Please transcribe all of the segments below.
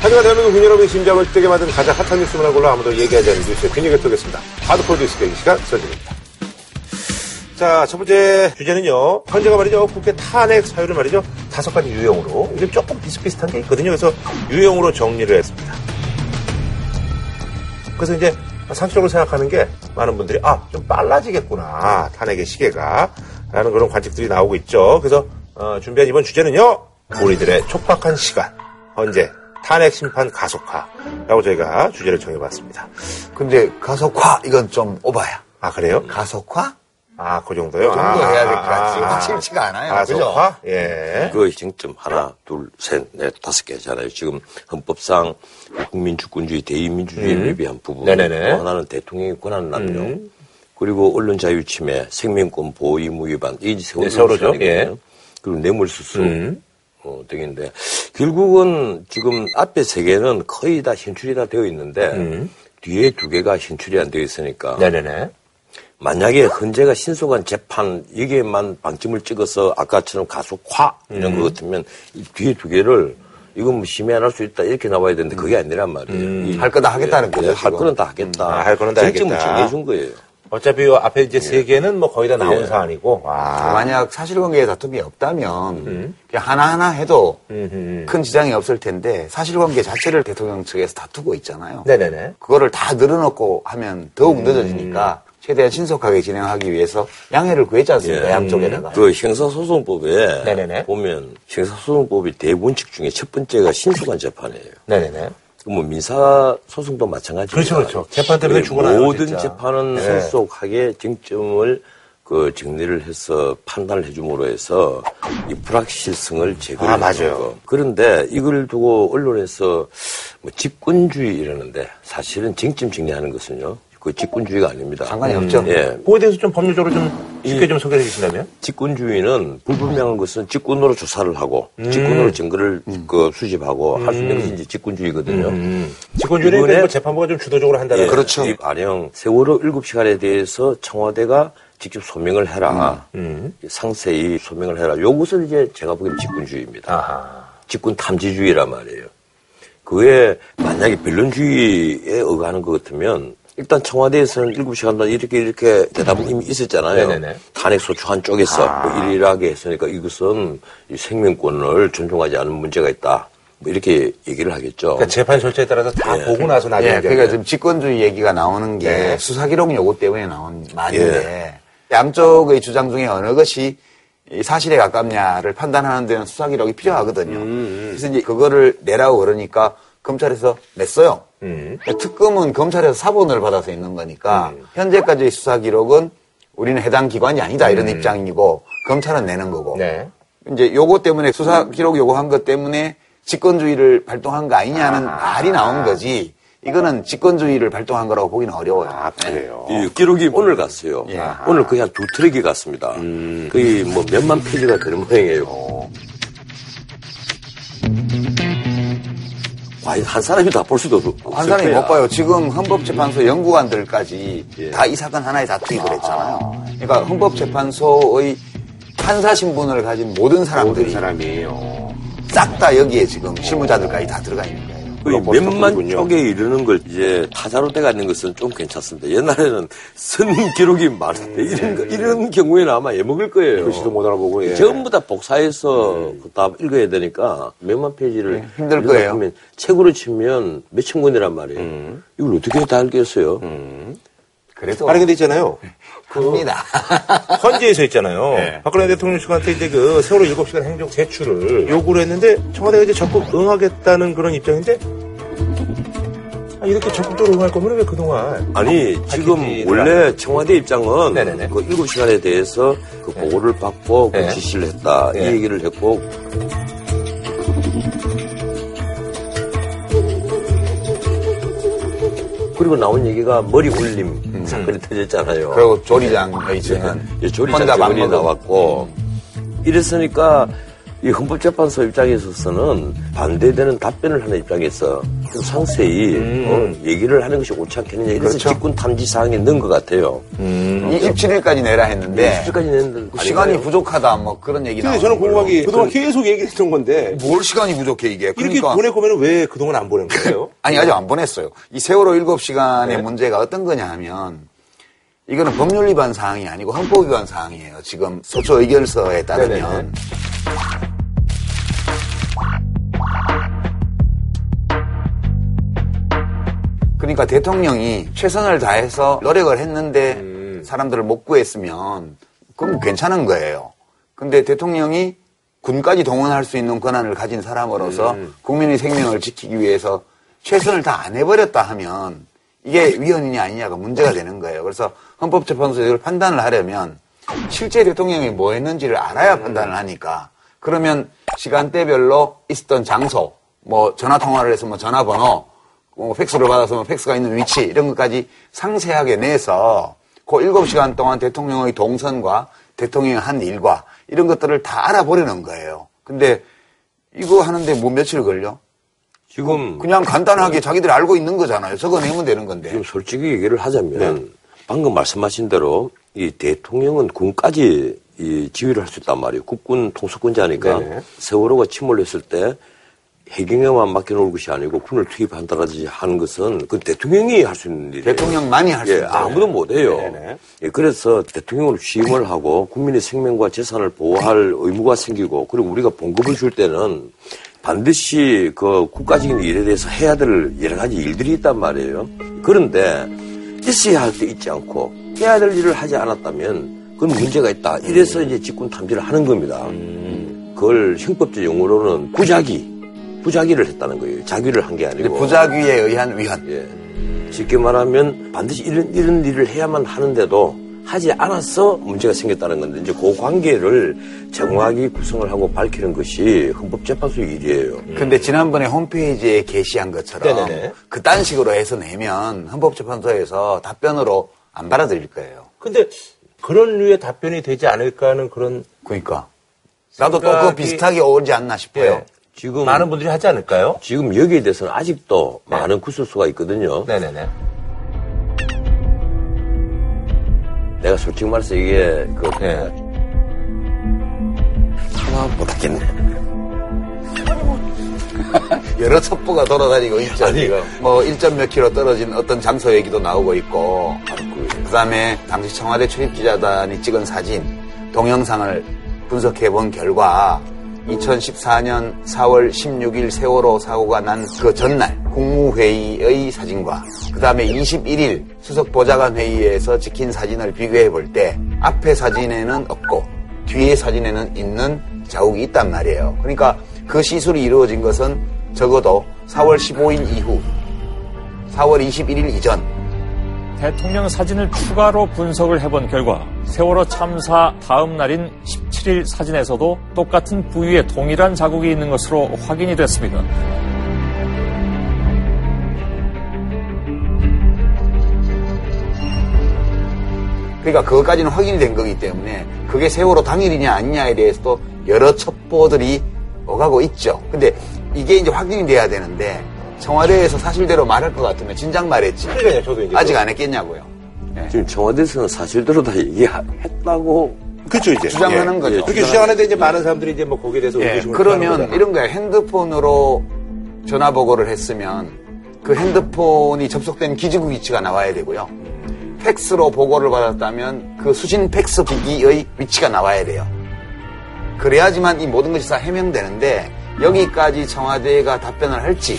하지만 대한민국 군 여러분의 심장을 뛰게 만든 가장 핫한 뉴스 문화 골라 아무도 얘기하지 않는 뉴스의 균형을 쏘겠습니다. 하드코어 뉴스 이 시간 설정입니다. 자, 첫 번째 주제는요. 현재가 말이죠. 국회 탄핵 사유를 말이죠. 다섯 가지 유형으로. 이게 조금 비슷비슷한 게 있거든요. 그래서 유형으로 정리를 했습니다. 그래서 이제 상식적으로 생각하는 게 많은 분들이 아, 좀 빨라지겠구나. 탄핵의 시계가. 라는 그런 관측들이 나오고 있죠. 그래서 어, 준비한 이번 주제는요. 우리들의 촉박한 시간. 현재 탄핵 심판 가속화라고 저희가 주제를 정해봤습니다. 근데 가속화 이건 좀 오바야. 아 그래요? 가속화? 아, 그 정도요? 그 정도 아, 해야 될것 아, 같지. 아, 확실치가 않아요. 가속화? 예. 그 쟁점 하나, 둘, 셋, 넷, 다섯 개잖아요. 지금 헌법상 국민주권주의, 대의민주주의에 음. 위배한 부분. 네네네. 또 하나는 대통령의 권한 남용. 음. 그리고 언론 자유 침해, 생명권 보호 의무 위반. 이게 세월호 네, 세월호죠. 예. 그리고 뇌물수수. 음. 어, 등인데 결국은 지금 앞에 세 개는 거의 다 신출이 다 되어 있는데 음. 뒤에 두 개가 신출이 안 되어 있으니까 네네네. 만약에 헌재가 신속한 재판 여기에만 방점을 찍어서 아까처럼 가속화 이런 음. 것 같으면 이 뒤에 두 개를 이건 뭐 심의 안할수 있다 이렇게 나와야 되는데 그게 아니란 말이에요. 이- 할 거다 하겠다는 거죠, 예, 할. 거는 다 하겠다. 아, 할 거는 다 하겠다. 정해준 거예요. 어차피 요 앞에 이제 세 개는 뭐 거의 다 나온 예. 사안이고. 와. 만약 사실관계에 다툼이 없다면 그냥 하나하나 해도 음. 큰 지장이 없을 텐데 사실관계 자체를 대통령 측에서 다투고 있잖아요. 네네네. 그거를 다 늘어놓고 하면 더욱 늦어지니까 최대한 신속하게 진행하기 위해서 양해를 구했지 않습니까? 예. 양쪽에다가. 그 형사소송법에 네네네. 보면 형사소송법이 대본칙 중에 첫 번째가 신속한 재판이에요. 네네네. 그뭐 민사 소송도 마찬가지입니다. 그렇죠, 그렇죠. 재판 때문에 죽어나요, 모든 진짜. 재판은 네. 신속하게 쟁점을 그 정리를 해서 판단을 해줌으로 해서 이 불확실성을 제거를 아, 맞아요. 거. 그런데 이걸 두고 언론에서 뭐 집권주의 이러는데 사실은 쟁점 정리하는 것은요. 그 집권주의가 아닙니다. 상관이 없죠. 예. 그거에 대해서 좀 법률적으로 좀 쉽게 좀 소개해 주신다면? 직권주의는 불분명한 것은 직권으로 조사를 하고 음. 직권으로 증거를 그 수집하고 할 수 있는 것이 이제 직권주의거든요. 직권주의는 이번에- 뭐 재판부가 좀 주도적으로 한다는 예, 그렇죠. 이 안형 세월호 7시간에 대해서 청와대가 직접 소명을 해라. 음. 상세히 소명을 해라. 요것을 이제 제가 보기에는 직권주의입니다. 아하. 직권 탐지주의란 말이에요. 그에 만약에 변론주의에 의하는 것 같으면 일단 청와대에서는 7시간 동안 이렇게 이렇게 대답은 이미 있었잖아요. 네네네. 탄핵 소추 한쪽에서 아. 뭐 일일하게 했으니까 이것은 이 생명권을 존중하지 않는 문제가 있다. 뭐 이렇게 얘기를 하겠죠. 그러니까 재판 절차에 따라서 다 예. 보고 나서 나중에. 예, 그러니까 지금 직권주의 얘기가 나오는 게 네. 수사기록 요구 때문에 나온 말인데 양쪽의 주장 중에 어느 것이 이 사실에 가깝냐를 판단하는 데는 수사기록이 필요하거든요. 그래서 이제 그거를 내라고 그러니까 검찰에서 냈어요. 음. 특검은 검찰에서 사본을 받아서 있는 거니까 현재까지의 수사 기록은 우리는 해당 기관이 아니다 이런 입장이고 검찰은 내는 거고 네. 이제 요거 때문에 수사 기록 요구한 것 때문에 직권주의를 발동한 거 아니냐는 말이 나온 거지. 이거는 직권주의를 발동한 거라고 보기는 어려워요. 아, 그래요. 이 기록이 오늘 갔어요. 예. 오늘 한두 트랙이 갔습니다. 거의 뭐 몇만 페이지가 되는 모양이에요. 과연 한 사람이 다 볼 수도 없고. 한 사람이 못 봐요. 지금 헌법재판소 연구관들까지 예. 다이 사건 하나에 다투기 그랬잖아요. 그러니까 헌법재판소의 판사 신분을 가진 모든 사람들이 모든 사람이에요. 싹 다 여기에 지금 실무자들까지 다 들어가 있는 거예요. 거의 몇만. 쪽에 이르는 걸 이제 타자로 돼가 있는 것은 좀 괜찮습니다. 옛날에는 쓴 기록이 많은데 이런, 거- 이런 경우에는 아마 애먹을 거예요. 글씨도 못 알아보고, 예. 전부 다 복사해서 다 읽어야 되니까 몇만 페이지를 네, 힘들 거예요. 책으로 치면 몇천 권이란 말이에요. 음. 이걸 어떻게 다 알겠어요? 그래도 아니, 근데 있잖아요. 합니다. 헌재에서 있잖아요. 네. 박근혜 대통령 측한테 이제 그 세월호 7시간 행정 제출을 요구를 했는데 청와대가 이제 적극 응하겠다는 그런 입장인데 아, 이렇게 적극적으로 응할 거면 왜 그동안 아니 지금 원래 청와대 입장은 네네네. 그 7시간에 대해서 그 보고를 받고 그 네. 지시를 했다 네. 이 얘기를 했고 그리고 나온 얘기가 머리 올림 사건이 터졌잖아요. 그리고 조리장의 증언. 예, 조리장 막먹은. 나왔고 이랬으니까 이 헌법재판소 입장에 있어서는 반대되는 답변을 하는 입장에서 좀 상세히 어, 얘기를 하는 것이 옳지 않겠느냐 이래서 그렇죠. 직권 탐지 사항에 넣은 것 같아요. 27일까지 내라 했는데 27일까지 냈는데 그 시간이 부족하다 뭐 그런 얘기 근데 나오는 저는 궁금한 게. 그동안 계속 얘기했던 건데 뭘 시간이 부족해 이게 이렇게 그러니까 보낼 거면 왜 그동안 안 보낸 거예요? 아니 아직 안 보냈어요. 이 세월호 7시간의 네. 문제가 어떤 거냐 하면 이거는 법률 위반 사항이 아니고 헌법 위반 사항이에요. 지금 소초 의결서에 따르면 네네네. 그러니까 대통령이 최선을 다해서 노력을 했는데 음. 사람들을 못 구했으면 그건 괜찮은 거예요. 근데 대통령이 군까지 동원할 수 있는 권한을 가진 사람으로서 음. 국민의 생명을 지키기 위해서 최선을 다 안 해버렸다 하면 이게 위헌이냐 아니냐가 문제가 되는 거예요. 그래서 헌법재판소에서 판단을 하려면 실제 대통령이 뭐 했는지를 알아야 판단을 하니까 그러면 시간대별로 있었던 장소, 뭐 전화 통화를 해서 뭐 전화번호, 뭐 팩스를 받아서 뭐 팩스가 있는 위치 이런 것까지 상세하게 내서 그 7시간 동안 대통령의 동선과 대통령이 한 일과 이런 것들을 다 알아보려는 거예요. 근데 이거 하는데 뭐 며칠 걸려? 지금 그냥 간단하게 자기들이 알고 있는 거잖아요. 적어내면 되는 건데. 지금 솔직히 얘기를 하자면 네. 방금 말씀하신 대로 이 대통령은 군까지 이 지휘를 할 수 있단 말이에요. 국군 통수권자니까 네네. 세월호가 침몰했을 때 해경에만 맡겨놓을 것이 아니고 군을 투입한다든지 하는 것은 그 대통령이 할 수 있는 일이에요. 대통령만이 할수 예, 있는 아무도 못해요. 네네. 예, 그래서 대통령으로 취임을 하고 국민의 생명과 재산을 보호할 의무가 생기고 그리고 우리가 봉급을 줄 때는 반드시 그 국가적인 일에 대해서 해야 될 여러 가지 일들이 있단 말이에요. 그런데 있어야 할 때 있지 않고 해야 될 일을 하지 않았다면 그건 문제가 있다. 이래서 이제 직권 탐지를 하는 겁니다. 그걸 형법적 용어로는 부작위, 부작위를 했다는 거예요. 자기를 한게 근데 아니고. 부작위에 의한 위헌. 예. 쉽게 말하면 반드시 이런, 이런 일을 해야만 하는데도 하지 않아서 문제가 생겼다는 건데 이제 그 관계를 정확히 구성을 하고 밝히는 것이 헌법재판소의 일이에요. 근데 지난번에 홈페이지에 게시한 것처럼 네네네. 그딴 식으로 해서 내면 헌법재판소에서 답변으로 안 받아들일 거예요. 근데 그런 류의 답변이 되지 않을까 하는 그런 그러니까 나도 또 그거 생각이- 비슷하게 오지 않나 싶어요. 예. 지금 많은 분들이 하지 않을까요? 지금 여기에 대해서는 아직도 많은 구설수가 있거든요. 네네네. 내가 솔직히 말해서 이게 그 네. 하나 못하겠네. 여러 첩보가 돌아다니고 있죠. 아니, 지금. 뭐 1점 몇 킬로 떨어진 어떤 장소 얘기도 나오고 있고 그그 다음에 당시 청와대 출입 기자단이 찍은 사진, 동영상을 분석해 본 결과 2014년 4월 16일 세월호 사고가 난 그 전날 국무회의의 사진과 그 다음에 21일 수석 보좌관 회의에서 찍힌 사진을 비교해 볼 때 앞에 사진에는 없고 뒤에 사진에는 있는 자국이 있단 말이에요. 그러니까 그 시술이 이루어진 것은 적어도 4월 15일 이후 4월 21일 이전 대통령 사진을 추가로 분석을 해본 결과 세월호 참사 다음 날인 17일 사진에서도 똑같은 부위에 동일한 자국이 있는 것으로 확인이 됐습니다. 그러니까 그것까지는 확인이 된 거기 때문에 그게 세월호 당일이냐 아니냐에 대해서도 여러 첩보들이 오가고 있죠. 근데 이게 이제 확인이 돼야 되는데 청와대에서 사실대로 말할 것 같으면 진작 말했지. 그러니까요, 저도 이제. 아직 안 했겠냐고요. 지금 청와대에서는 사실대로 다 얘기했다고 그렇죠, 이제. 주장하는 예. 거죠. 그렇게 주장하는데 이제 많은 사람들이 이제 뭐 거기에 대해서 예, 의구심을 그러면. 이런 거야. 핸드폰으로 전화 보고를 했으면 그 핸드폰이 접속된 기지국 위치가 나와야 되고요. 팩스로 보고를 받았다면 그 수신 팩스 기기의 위치가 나와야 돼요. 그래야지만 이 모든 것이 다 해명되는데 여기까지 청와대가 답변을 할지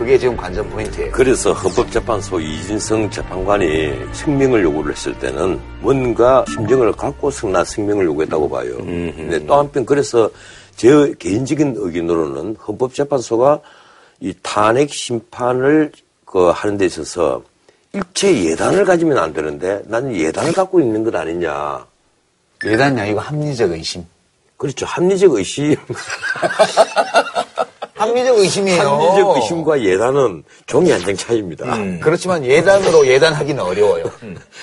그게 지금 관전 포인트예요. 그래서 헌법재판소 이진성 재판관이 생명을 요구를 했을 때는 뭔가 심정을 갖고서 나 생명을 요구했다고 봐요. 근데 또 한편 그래서 제 개인적인 의견으로는 헌법재판소가 이 탄핵 심판을 그 하는 데 있어서 일체 예단을 가지면 안 되는데 나는 예단을 갖고 있는 것 아니냐. 예단이 아니고 합리적 의심. 그렇죠. 합리적 의심, 합리적 의심이에요. 합리적 의심과 예단은 종이 한 장 차이입니다. 그렇지만 예단으로 예단하기는 어려워요.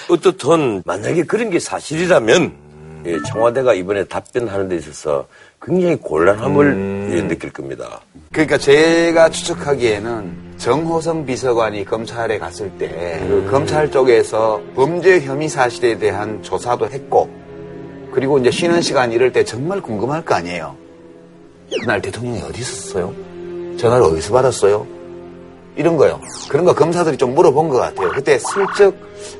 어떻든 만약에 그런 게 사실이라면 예, 청와대가 이번에 답변하는 데 있어서 굉장히 곤란함을 예, 느낄 겁니다. 그러니까 제가 추측하기에는 정호성 비서관이 검찰에 갔을 때 그 검찰 쪽에서 범죄 혐의 사실에 대한 조사도 했고 그리고 이제 쉬는 시간 이럴 때 정말 궁금할 거 아니에요. 그날 대통령이 어디 있었어요? 전화를 어디서 받았어요? 이런 거요. 그런 거 검사들이 좀 물어본 것 같아요. 그때 슬쩍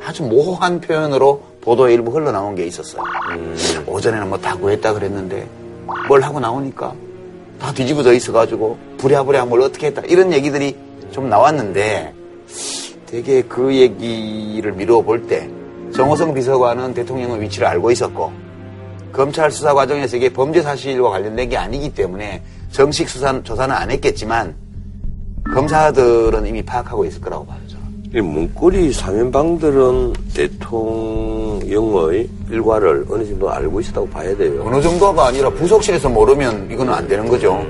아주 모호한 표현으로 보도에 일부 흘러나온 게 있었어요. 오전에는 뭐 다 구했다 그랬는데 뭘 하고 나오니까 다 뒤집어져 있어가지고 부랴부랴 뭘 어떻게 했다 이런 얘기들이 좀 나왔는데 되게 그 얘기를 미루어 볼 때 정호성 비서관은 대통령의 위치를 알고 있었고 검찰 수사 과정에서 이게 범죄 사실과 관련된 게 아니기 때문에 정식 수사 조사는 안 했겠지만 검사들은 이미 파악하고 있을 거라고 봐요. 이 문고리 사면방들은 대통령의 일과를 어느 정도 알고 있었다고 봐야 돼요. 어느 정도가 아니라 부속실에서 모르면 이거는 안 되는 거죠.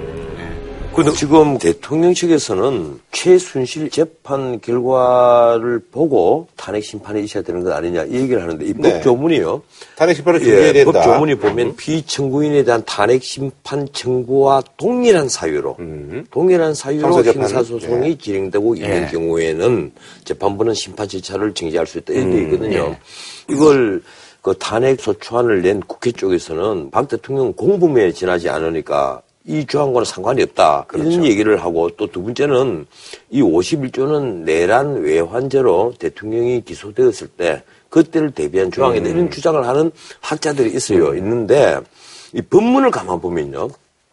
근데 지금 대통령 측에서는 최순실 재판 결과를 보고 탄핵 심판이 있어야 되는 것 아니냐 이 얘기를 하는데 이 네. 법조문이요. 탄핵 심판을 준비해야 예, 된다. 법조문이 보면 피청구인에 대한 탄핵 심판 청구와 동일한 사유로 동일한 사유로? 형사소송이 예. 진행되고 있는 예. 경우에는 재판부는 심판 절차를 정지할 수 있다 돼 음, 있거든요. 예. 이걸 그 탄핵 소추안을 낸 국회 쪽에서는 박 대통령 공범에 지나지 않으니까 이 조항과는 상관이 없다. 그렇죠. 이런 얘기를 하고 또 두 번째는 이 51조는 내란 외환죄로 대통령이 기소되었을 때 그때를 대비한 조항이다. 음. 이런 주장을 하는 학자들이 있어요. 있는데 이 법문을 가만 보면요.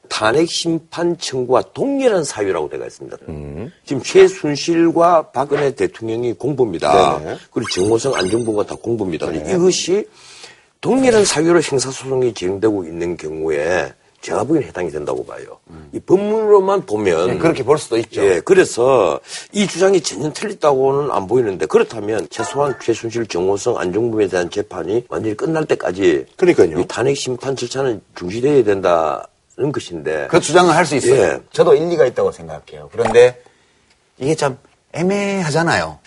탄핵 심판 청구와 동일한 사유라고 되어 있습니다. 음. 지금 최순실과 박근혜 대통령이 공범이다. 네네. 그리고 정호성 안정부가 다 공범이다. 이것이 동일한 사유로 형사소송이 진행되고 있는 경우에 제가 보기에는 해당이 된다고 봐요. 이 법문으로만 보면 네, 그렇게 볼 수도 있죠. 예, 그래서 이 주장이 전혀 틀렸다고는 안 보이는데 그렇다면 최소한 최순실, 정호성, 안종범에 대한 재판이 완전히 끝날 때까지 그러니까요. 이 탄핵 심판 절차는 중지돼야 된다는 것인데 그 주장을 할 수 있어요. 예. 저도 일리가 있다고 생각해요. 그런데 이게 참 애매하잖아요.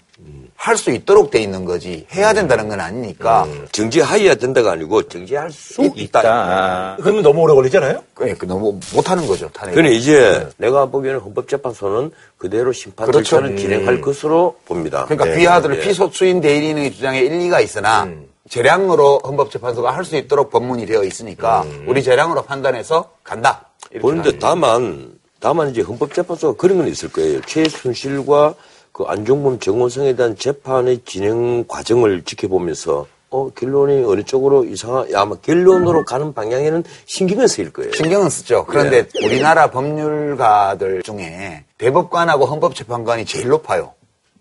할 수 있도록 돼 있는 거지 해야 된다는 건 아니니까 정지해야 된다가 아니고 정지할 수 있다. 아, 그러면 너무 오래 걸리잖아요? 그 너무 못하는 거죠. 탄핵. 그러니 이제 내가 보기에는 헌법재판소는 그대로 심판 그렇죠. 절차는 진행할 것으로 봅니다. 그러니까 네. 비하들을 예. 피소추인 대리인의 주장에 일리가 있으나 재량으로 헌법재판소가 할 수 있도록 법문이 되어 있으니까 우리 재량으로 판단해서 간다. 하는 다만 다만 이제 헌법재판소가 그런 건 있을 거예요. 최순실과 그 안종범 정호성에 대한 재판의 진행 과정을 지켜보면서 어 결론이 어느 쪽으로 이상하 아마 결론으로 가는 방향에는 신경을 쓰일 거예요. 신경은 쓰죠. 그런데 예. 우리나라 법률가들 중에 대법관하고 헌법재판관이 제일 높아요.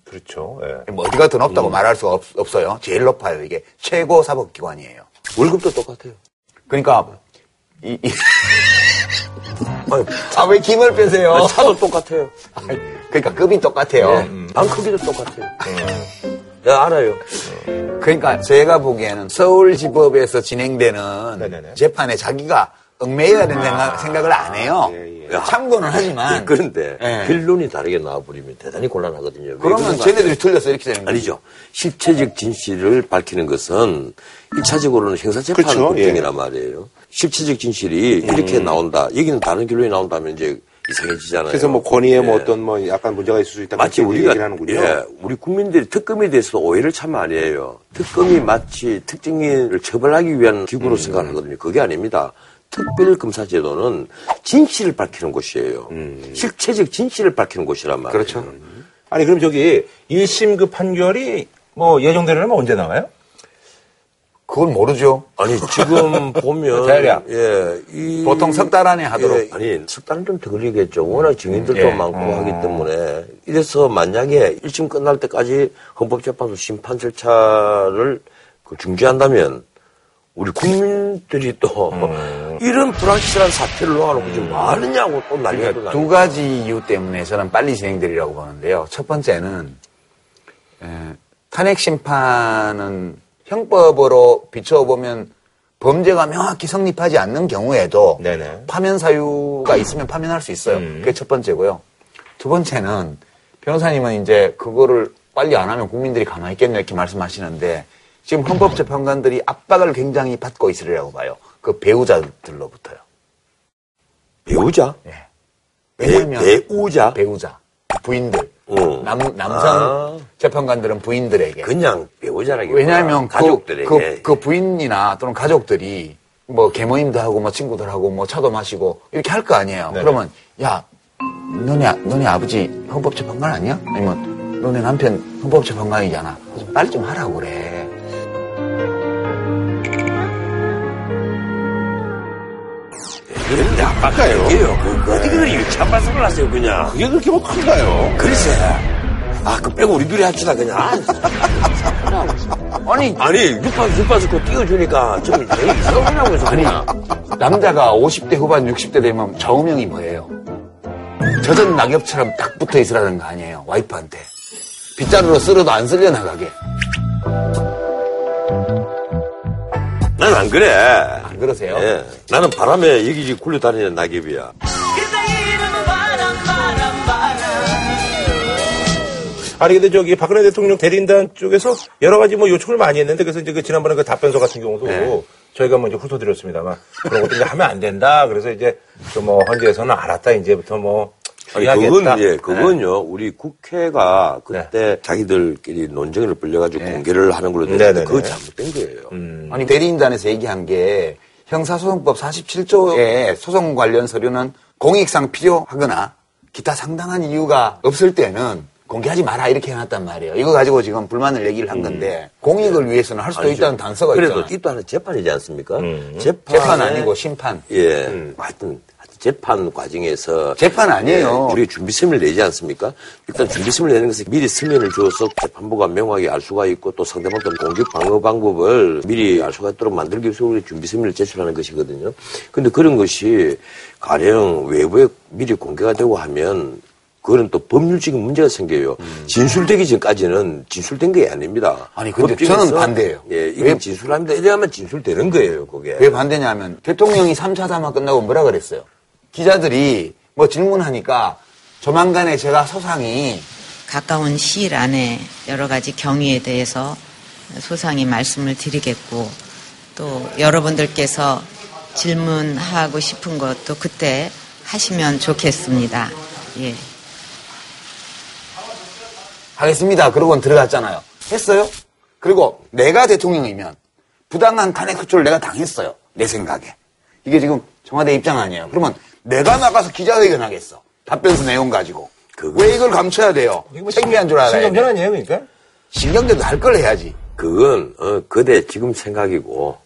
그렇죠. 예. 뭐 어디가 더 높다고 말할 수가 없, 어요 제일 높아요. 이게 최고 사법기관이에요. 월급도 똑같아요. 그러니까 이, 이 아, 왜 김을 빼세요? 아니, 차도 똑같아요. 아니, 그러니까 급이 똑같아요. 예. 안 크기도 똑같아요. 네, 알아요. 그러니까 제가 보기에는 서울지법에서 진행되는 네네네. 재판에 자기가 얽매여야 된다는 생각- 생각을 안 해요. 예, 예. 참고는 하지만 예, 그런데 예. 결론이 다르게 나와버리면 대단히 곤란하거든요. 왜 그러면? 쟤네들이 틀렸어 이렇게 되는 거죠. 아니죠. 실체적 진실을 밝히는 것은 1차적으로는 형사재판 그렇죠. 법정이란 말이에요. 실체적 진실이 이렇게 나온다. 여기는 다른 결론이 나온다면 이제 이상해지잖아요. 그래서 뭐 권위에 뭐 예. 어떤 뭐 약간 문제가 있을 수 있다. 마치 우리가 하는군요. 예, 우리 국민들이 특검에 대해서 오해를 참 많이 해요. 특검이 마치 특정인을 처벌하기 위한 기구로 음. 생각하거든요. 그게 아닙니다. 특별검사제도는 진실을 밝히는 곳이에요. 음. 실체적 진실을 밝히는 곳이란 말이에요. 그렇죠. 아니 그럼 저기 1심 그 판결이 뭐 예정대로라면 언제 나와요? 그건 모르죠. 아니 지금 보면 대략. 예, 이 보통 석 달 안에 하도록. 예, 아니 석 달은 좀 더 걸리겠죠. 워낙 증인들도 예. 많고 하기 때문에 이래서 만약에 1심 끝날 때까지 헌법재판소 심판 절차를 그 중지한다면 우리 국민들이 또 이런 불확실한 사태를 놓아놓고 지금 뭐 하느냐고 또 난리가 그러니까 또두 가지 이유 때문에 저는 빨리 진행되리라고 보는데요. 첫 번째는 에, 탄핵 심판은 형법으로 비춰보면 범죄가 명확히 성립하지 않는 경우에도 네네. 파면 사유가 있으면 파면할 수 있어요. 음. 그게 첫 번째고요. 두 번째는 변호사님은 이제 그거를 빨리 안 하면 국민들이 가만히 있겠냐 이렇게 말씀하시는데 지금 헌법재판관들이 압박을 굉장히 받고 있으리라고 봐요. 그 배우자들로부터요. 배우자? 왜냐면 배, 배우자? 배우자, 부인들, 어. 남, 남성 아. 재판관들은 부인들에게. 그냥 배우자라기 왜냐하면 가족들에게. 그, 그, 그 부인이나 또는 가족들이 뭐 개모임도 하고 뭐 친구들하고 뭐 차도 마시고 이렇게 할 거 아니에요. 네네. 그러면 야 너네 너네 아버지 헌법재판관 아니야? 아니면 너네 남편 헌법재판관이잖아. 그래서 빨리 좀 하라고 그래. 그런데 아빠가요. 이게요. 그, 그 어떻게 그리 유치한 말씀을 하세요, 그냥. 그게 그렇게 뭐 큰가요? 그래서, 아, 그 빼고 우리 둘이 합시다, 그냥. 아, 아니 아니, 육판, 육판 그 띄워주니까 좀 이상하냐고 해서. 아니 남자가 50대 후반 60대 되면 좌우명이 뭐예요? 젖은 낙엽처럼 딱 붙어 있으라는 거 아니에요. 와이프한테 빗자루로 쓸어도 안 쓸려 나가게. 난 안 그래. 안 그러세요? 예. 나는 바람에 여기저기 굴러다니는 낙엽이야. 아니 근데 저기 박근혜 대통령 대리인단 쪽에서 여러 가지 뭐 요청을 많이 했는데 그래서 이제 그 지난번에 그 답변서 같은 경우도 네. 저희가 먼저 훑어드렸습니다만 그런 것도 이제 하면 안 된다. 그래서 이제 그뭐 헌재에서는 알았다 이제부터 뭐 아니. 그건, 예, 네. 그건요, 우리 국회가 그때 자기들끼리 논쟁을 벌려가지고 공개를 하는 걸로 됐는데 네네네. 그거 잘못된 거예요. 음. 아니 대리인단에서 얘기한 게 형사소송법 47조의 소송 관련 서류는 공익상 필요하거나 기타 상당한 이유가 없을 때는 공개하지 마라 이렇게 해놨단 말이에요. 이거 가지고 지금 불만을 얘기를 한 건데 공익을 위해서는 할 수도 아니죠. 있다는 단서가 그래도 있잖아요. 이또 하나 재판이지 않습니까? 음. 재판 재판 아니고 심판. 예, 하여튼, 하여튼 재판 과정에서 재판 아니에요. 예, 우리가 준비서명을 내지 않습니까? 일단 준비서명을 내는 것은 미리 서면을 주어서 재판부가 명확히 알 수가 있고 또 상대방도 공격 방어 방법을 미리 알 수가 있도록 만들기 위해서 우리가 준비서면을 제출하는 것이거든요. 근데 그런 것이 가령 외부에 미리 공개가 되고 하면 그거는 또 법률적인 문제가 생겨요. 진술되기 전까지는 진술된 게 아닙니다. 아니, 근데 저는 반대예요. 예, 이건 왜- 진술합니다. 이래야만 진술되는 거예요, 그게. 왜 반대냐면 대통령이 3차 담화 끝나고 뭐라 그랬어요? 기자들이 뭐 질문하니까 조만간에 제가 소상히 가까운 시일 안에 여러 가지 경위에 대해서 소상히 말씀을 드리겠고 또 여러분들께서 질문하고 싶은 것도 그때 하시면 좋겠습니다. 예. 하겠습니다. 그러고는 들어갔잖아요. 했어요? 그리고 내가 대통령이면 부당한 탄핵 소추를 내가 당했어요. 내 생각에. 이게 지금 청와대 입장 아니에요. 그러면 내가 나가서 기자회견 하겠어. 답변서 내용 가지고. 그거- 왜 이걸 감춰야 돼요? 창피한 줄 알아요. 신경전 아니에요, 그러니까? 신경전도 할 걸 해야지. 그건 어, 그대 지금 생각이고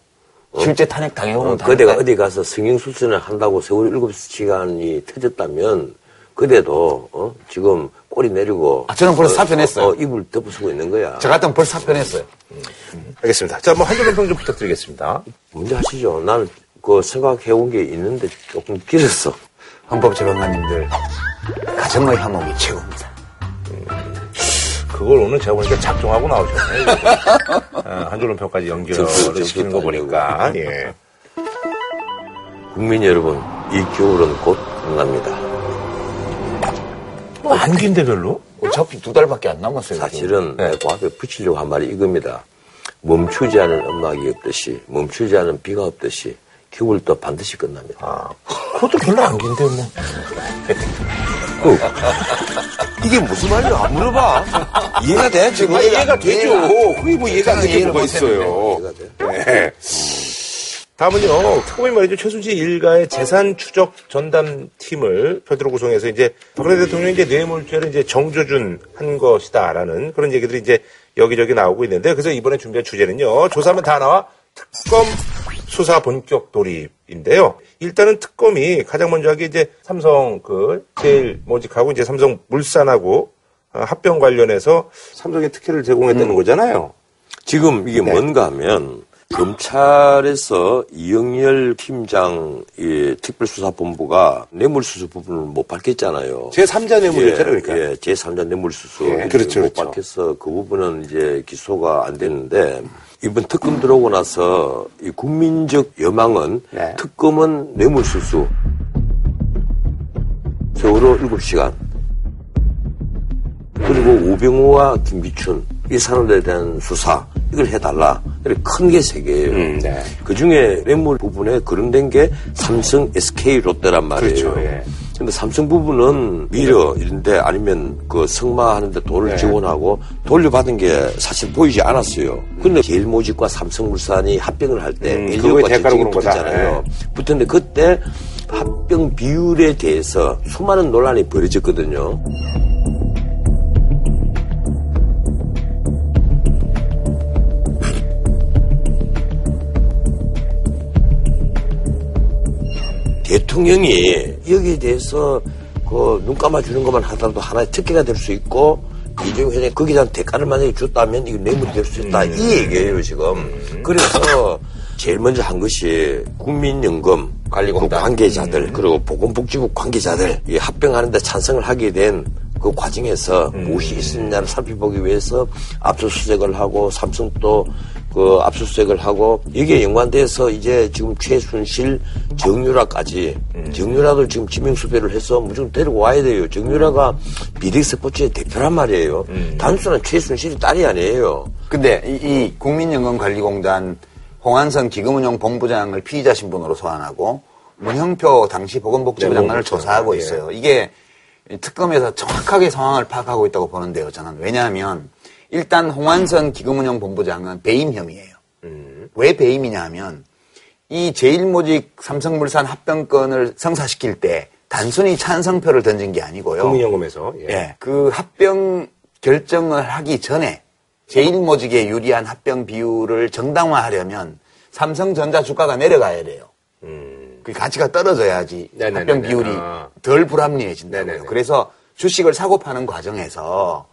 실제 탄핵 당해보면 어, 그대가 어디 가서 성형수술을 한다고 세월 일곱 시간이 터졌다면 그대도 어, 지금 꼬리 내리고 아, 저는 벌써 어, 사표냈어요. 어, 어, 입을 덮어쓰고 있는 거야. 저 같으면 벌써 사표냈어요. 알겠습니다. 자, 뭐 한줄 평 좀 부탁드리겠습니다. 문제 하시죠. 나는 그 생각해온 게 있는데 조금 길었어. 헌법재판관님들 가정의 화목이 최고입니다. 그걸 오늘 제가 보니까 작정하고 나오셨네요. 아, 한줄론 평까지 연결을 시키는 거 보니까. 예. 국민 여러분, 이 겨울은 곧 끝납니다. 뭐, 안 긴데 별로? 어차피 두 달밖에 안 남았어요. 사실은 네. 그 앞에 붙이려고 한 말이 이겁니다. 멈추지 않은 음악이 없듯이, 멈추지 않은 비가 없듯이, 겨울도 반드시 끝납니다. 아, 그것도 별로 안 긴데, 뭐. 어. 이게 무슨 말이야? 안 물어봐. 이해가 돼? 지금 아, 이해가 되죠. 그게 뭐 이해가 안 되는 뭐가. 있어요. 이해가 돼. 네. 다음은요, 특검이 말이죠. 최순실 일가의 재산 추적 전담 팀을 별도로 구성해서 이제 박근혜 대통령이 이제 뇌물죄를 이제 정조준 한 것이다라는 그런 얘기들이 이제 여기저기 나오고 있는데 그래서 이번에 준비한 주제는요, 조사하면 다 나와 특검 수사 본격 돌입인데요. 일단은 특검이 가장 먼저 하게 이제 삼성 그 제일 모직하고 이제 삼성 물산하고 어, 합병 관련해서 삼성에 특혜를 제공했다는 거잖아요. 지금 이게 뭔가 하면 검찰에서 이영렬 팀장 이 특별수사본부가 뇌물수수 부분을 못 밝혔잖아요. 제3자 뇌물이었잖아요, 그러니까. 예, 제3자 뇌물수수. 예, 그렇죠, 못 그렇죠. 밝혀서 그 부분은 이제 기소가 안 됐는데 이번 특검 들어오고 나서 이 국민적 여망은 네. 특검은 뇌물수수. 세월호 7시간. 그리고 우병우와 김기춘 이 사람들에 대한 수사 이걸 해달라 큰게 세 개예요. 음, 네. 그 중에 매물 부분에 거론된 게 삼성, SK, 롯데란 말이에요. 그렇죠, 예. 근데 삼성 부분은 미러 이런데 아니면 그 성마하는데 돈을 네. 지원하고 돌려받은 게 사실 보이지 않았어요. 근데 제일모직과 삼성물산이 합병을 할때 음, 인력과 대가로. 붙었잖아요. 네. 붙었는데 그때 합병 비율에 대해서 수많은 논란이 벌어졌거든요. 대통령이 여기에 대해서 그 눈 감아주는 것만 하더라도 하나의 특혜가 될 수 있고 이재용 회장이 거기에 대한 대가를 만약에 줬다면 이거 뇌물이 될 수 있다. 이 얘기예요, 지금. 그래서 제일 먼저 한 것이 국민연금 관리공단. 그 관계자들 그리고 보건복지부 관계자들 이 합병하는데 찬성을 하게 된 그 과정에서 무엇이 있었냐를 살펴보기 위해서 압수수색을 하고 삼성도 그 압수수색을 하고 이게 연관돼서 이제 지금 최순실 정유라까지 정유라도 지금 지명수배를 해서 무조건 데리고 와야 돼요. 정유라가 비덱 스포츠의 대표란 말이에요. 단순한 최순실이 딸이 아니에요. 근데 이, 이 국민연금관리공단 홍한선 기금운용 본부장을 피의자 신분으로 소환하고 문형표 당시 보건복지부 네, 장관을 조사하고 예. 있어요. 이게 이 특검에서 정확하게 상황을 파악하고 있다고 보는데요. 저는 왜냐하면 일단 홍한선 기금운용 본부장은 배임 혐의예요. 음. 왜 배임이냐 하면 이 제일모직 삼성물산 합병권을 성사시킬 때 단순히 찬성표를 던진 게 아니고요. 국민연금에서. 예. 예, 그 합병 결정을 하기 전에 제일 모직에 유리한 합병 비율을 정당화하려면 삼성전자 주가가 내려가야 돼요. 그 가치가 떨어져야지 음. 네네네네. 합병 비율이 아. 덜 불합리해진다고요. 네네네. 그래서 주식을 사고 파는 과정에서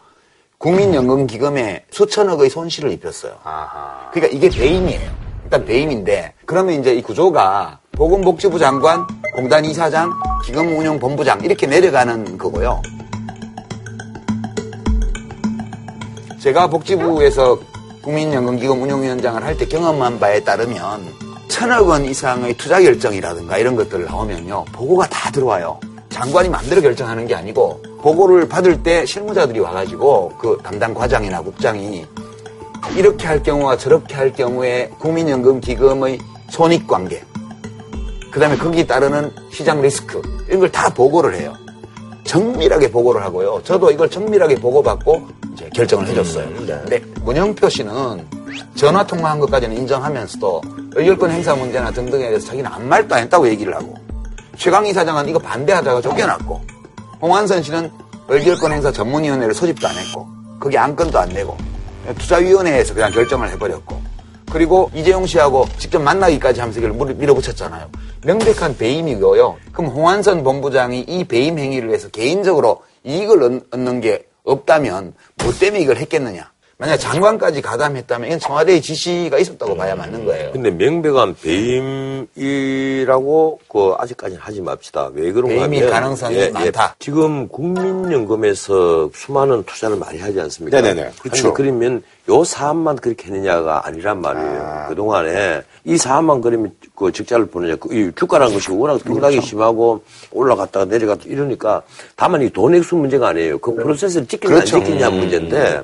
국민연금기금에 수천억의 손실을 입혔어요. 아하. 그러니까 이게 배임이에요. 일단 배임인데 그러면 이제 이 구조가 보건복지부 장관, 공단 이사장, 기금운용본부장 이렇게 내려가는 거고요. 제가 복지부에서 국민연금기금 운용위원장을 할 때 경험한 바에 따르면 천억 원 이상의 투자 결정이라든가 이런 것들 나오면요 보고가 다 들어와요. 장관이 마음대로 결정하는 게 아니고 보고를 받을 때 실무자들이 와가지고 그 담당 과장이나 국장이 이렇게 할 경우와 저렇게 할 경우에 국민연금 기금의 손익관계 그 다음에 거기에 따르는 시장 리스크 이런 걸 다 보고를 해요. 정밀하게 보고를 하고요. 저도 이걸 정밀하게 보고받고 이제 결정을 해줬어요. 근데 문영표 씨는 전화 통화한 것까지는 인정하면서도 의결권 행사 문제나 등등에 대해서 자기는 아무 말도 안 했다고 얘기를 하고 최강희 사장은 이거 반대하다가 쫓겨났고 홍한선 씨는 의결권 행사 전문위원회를 소집도 안 했고 거기 안건도 안 내고 투자위원회에서 그냥 결정을 해버렸고 그리고 이재용 씨하고 직접 만나기까지 하면서 이걸 물- 밀어붙였잖아요. 명백한 배임이고요. 그럼 홍한선 본부장이 이 배임 행위를 해서 개인적으로 이익을 얻- 얻는 게 없다면 뭐 때문에 이걸 했겠느냐. 만약 장관까지 가담했다면 이건 청와대의 지시가 있었다고 봐야 맞는 거예요. 근데 명백한 배임이라고 그 아직까지는 하지 맙시다. 왜 그런가 배임일 하면 가능성이 많다. 지금 국민연금에서 수많은 투자를 많이 하지 않습니까? 네네네. 그렇죠. 아니, 그러면 요 사안만 그렇게 했느냐가 아니란 말이에요. 그동안에 이 사안만 그러면 그 적자를 보느냐. 그이 주가라는 것이 워낙 등락이 그렇죠. 심하고 올라갔다가 내려갔다 이러니까 다만 이 돈 액수 문제가 아니에요. 그 프로세스를 지키냐 그렇죠. 안 지키냐 문제인데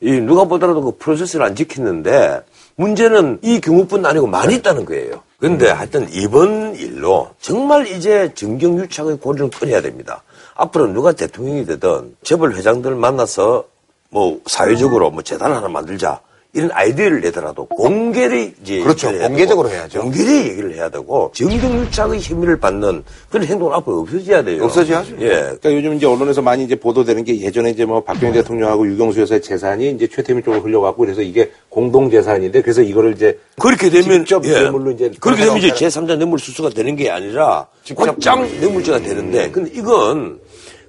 이 누가 보더라도 그 프로세스를 안 지키는데 문제는 이 경우뿐 아니고 많이 있다는 거예요. 그런데 하여튼 이번 일로 정말 이제 정경유착의 고리를 끊어야 됩니다. 앞으로 누가 대통령이 되든 재벌 회장들 만나서 뭐 사회적으로 뭐 재단 하나 만들자 이런 아이디어를 내더라도 공개를 이제 그렇죠. 공개적으로 되고, 해야죠. 공개를 얘기를 해야 되고 정경유착의 혐의를 받는 그런 행동은 앞으로 없어져야 돼요. 없어져야죠. 예. 그러니까 요즘 이제 언론에서 많이 이제 보도되는 게 예전에 이제 뭐 박정희 대통령하고 유경수 여사의 재산이 이제 최태민 쪽으로 흘려가고 그래서 이게 공동 재산인데 그래서 이거를 이제 그렇게 되면 직접 예. 뇌물로 이제 그렇게 되면 이제 그래서 제3자 뇌물 수수가 되는 게 아니라 직접- 곧장 뇌물죄가 되는데 근데 이건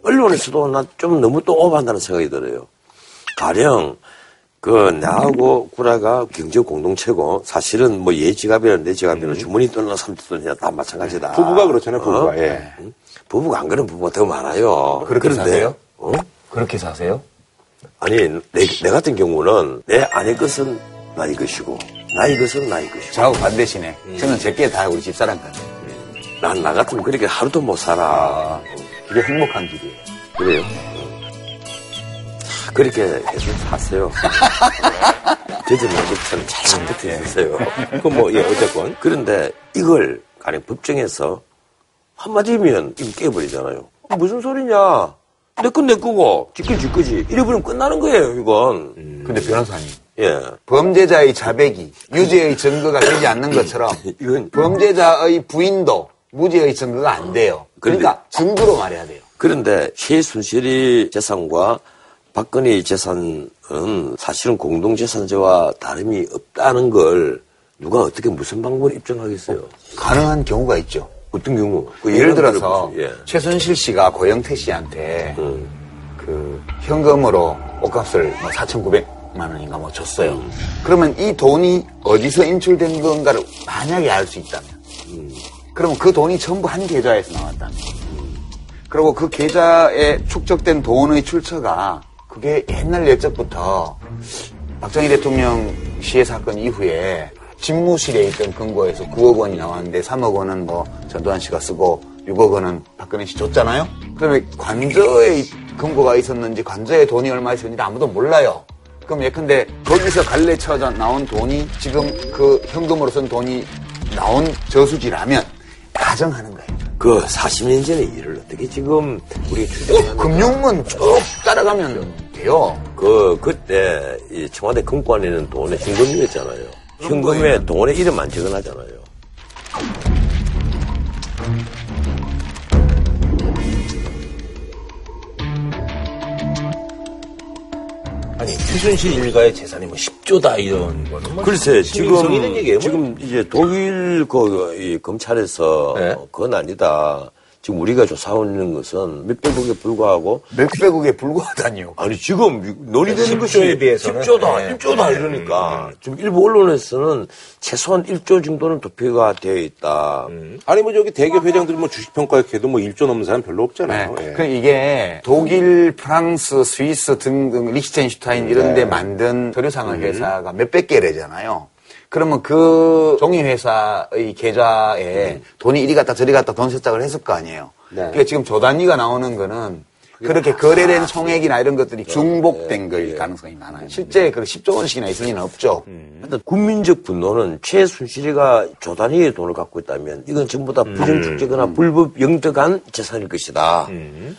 언론에서도 나좀 너무 또 오버한다는 생각이 들어요. 가령 그 나하고 구라가 경제 공동체고 사실은 뭐얘 지갑이나 내 지갑이나 주머니 돈이나 삼촌 돈이나 다 마찬가지다. 음. 부부가 그렇잖아요, 부부가. 예. 응? 부부가 안 그런 부부가 더 많아요. 그렇게 그런데, 사세요? 어? 그렇게 사세요? 아니 내, 내 같은 경우는 내 아내 것은 나의 것이고 나의 것은 나의 것이고 저하고 반대시네. 저는 제게 다 우리 집사람 건데. 난나 같으면 그렇게 하루도 못 살아. 그게 행복한 길이에요. 그래요. 자, 그렇게 해서 사세요. 저는 것처럼 잘 붙어 있었어요. 그럼 뭐, 예, 어쨌건. 그런데 이걸 가령 법정에서 한마디면 이거 깨버리잖아요. 무슨 소리냐? 내 건 내 거고, 지건 지 거지. 이래버리면 끝나는 거예요, 이건. 근데 변호사님. 예. 범죄자의 자백이 유죄의 증거가 되지 않는 것처럼 이건 범죄자의 부인도 무죄의 증거가 안 돼요. 그러니까 증거로 말해야 돼요. 그런데 최순실이 재산과 박근혜의 재산은 사실은 공동재산제와 다름이 없다는 걸 누가 어떻게 무슨 방법으로 입증하겠어요? 가능한 경우가 있죠. 어떤 경우? 그 예를 들어서 예. 최순실 씨가 고영태 씨한테 음. 그 현금으로 옷값을 뭐 4,900만 원인가 뭐 줬어요. 음. 그러면 이 돈이 어디서 인출된 건가를 만약에 알 수 있다면 음. 그러면 그 돈이 전부 한 계좌에서 나왔다면 그리고 그 계좌에 축적된 돈의 출처가 그게 옛날 예적부터 박정희 대통령 시해 사건 이후에 집무실에 있던 금고에서 9억 원이 나왔는데 3억 원은 뭐 전두환 씨가 쓰고 6억 원은 박근혜 씨 줬잖아요. 그러면 관저에 금고가 있었는지 관저에 돈이 얼마 있었는지 아무도 몰라요. 그럼 예컨대 거기서 갈래 쳐져 나온 돈이 지금 그 현금으로 쓴 돈이 나온 저수지라면 가정하는 거예요. 그 40년 전의 일을 어떻게 지금 우리 추정하는 금융은 쭉 따라가면 돼요. 그 그때 이 청와대 금관에는 돈의 현금이었잖아요. 현금에 돈의 이름 안 적어놨잖아요. 아니, 최순실 일가의 재산이 뭐 10조다 이런 거는. 뭐 글쎄 지금. 뭐. 지금 이제 독일 그 이 검찰에서 네. 그건 아니다. 지금 우리가 조사하는 것은 몇백억에 불과하고 몇백억에 불과하다니요. 아니 지금 논의되는 10조에 것이 비해서는? 10조다, 네. 1조다 이러니까 지금 일부 언론에서는 최소한 1조 정도는 도피가 되어 있다. 아니, 뭐 저기 대기업 회장들이 뭐 주식 평가액해도 뭐 1조 넘는 사람 별로 없잖아요. 네. 예. 그 이게 독일, 프랑스, 스위스 등등 리히텐슈타인 이런 데 만든 서류상의 회사가 몇백 개래잖아요. 그러면 그 종이회사의 계좌에 돈이 이리 갔다 저리 갔다 돈 세탁을 했을 거 아니에요. 그러니까 지금 조 단위가 나오는 거는 그렇게 거래된 총액이나 이런 것들이 중복된 걸 가능성이 많아요. 실제 그 10조 원씩이나 있을 리는 없죠. 하여튼 국민적 분노는 최순실이가 조단위의 돈을 갖고 있다면 이건 전부 다 부정축제거나 불법 영득한 재산일 것이다.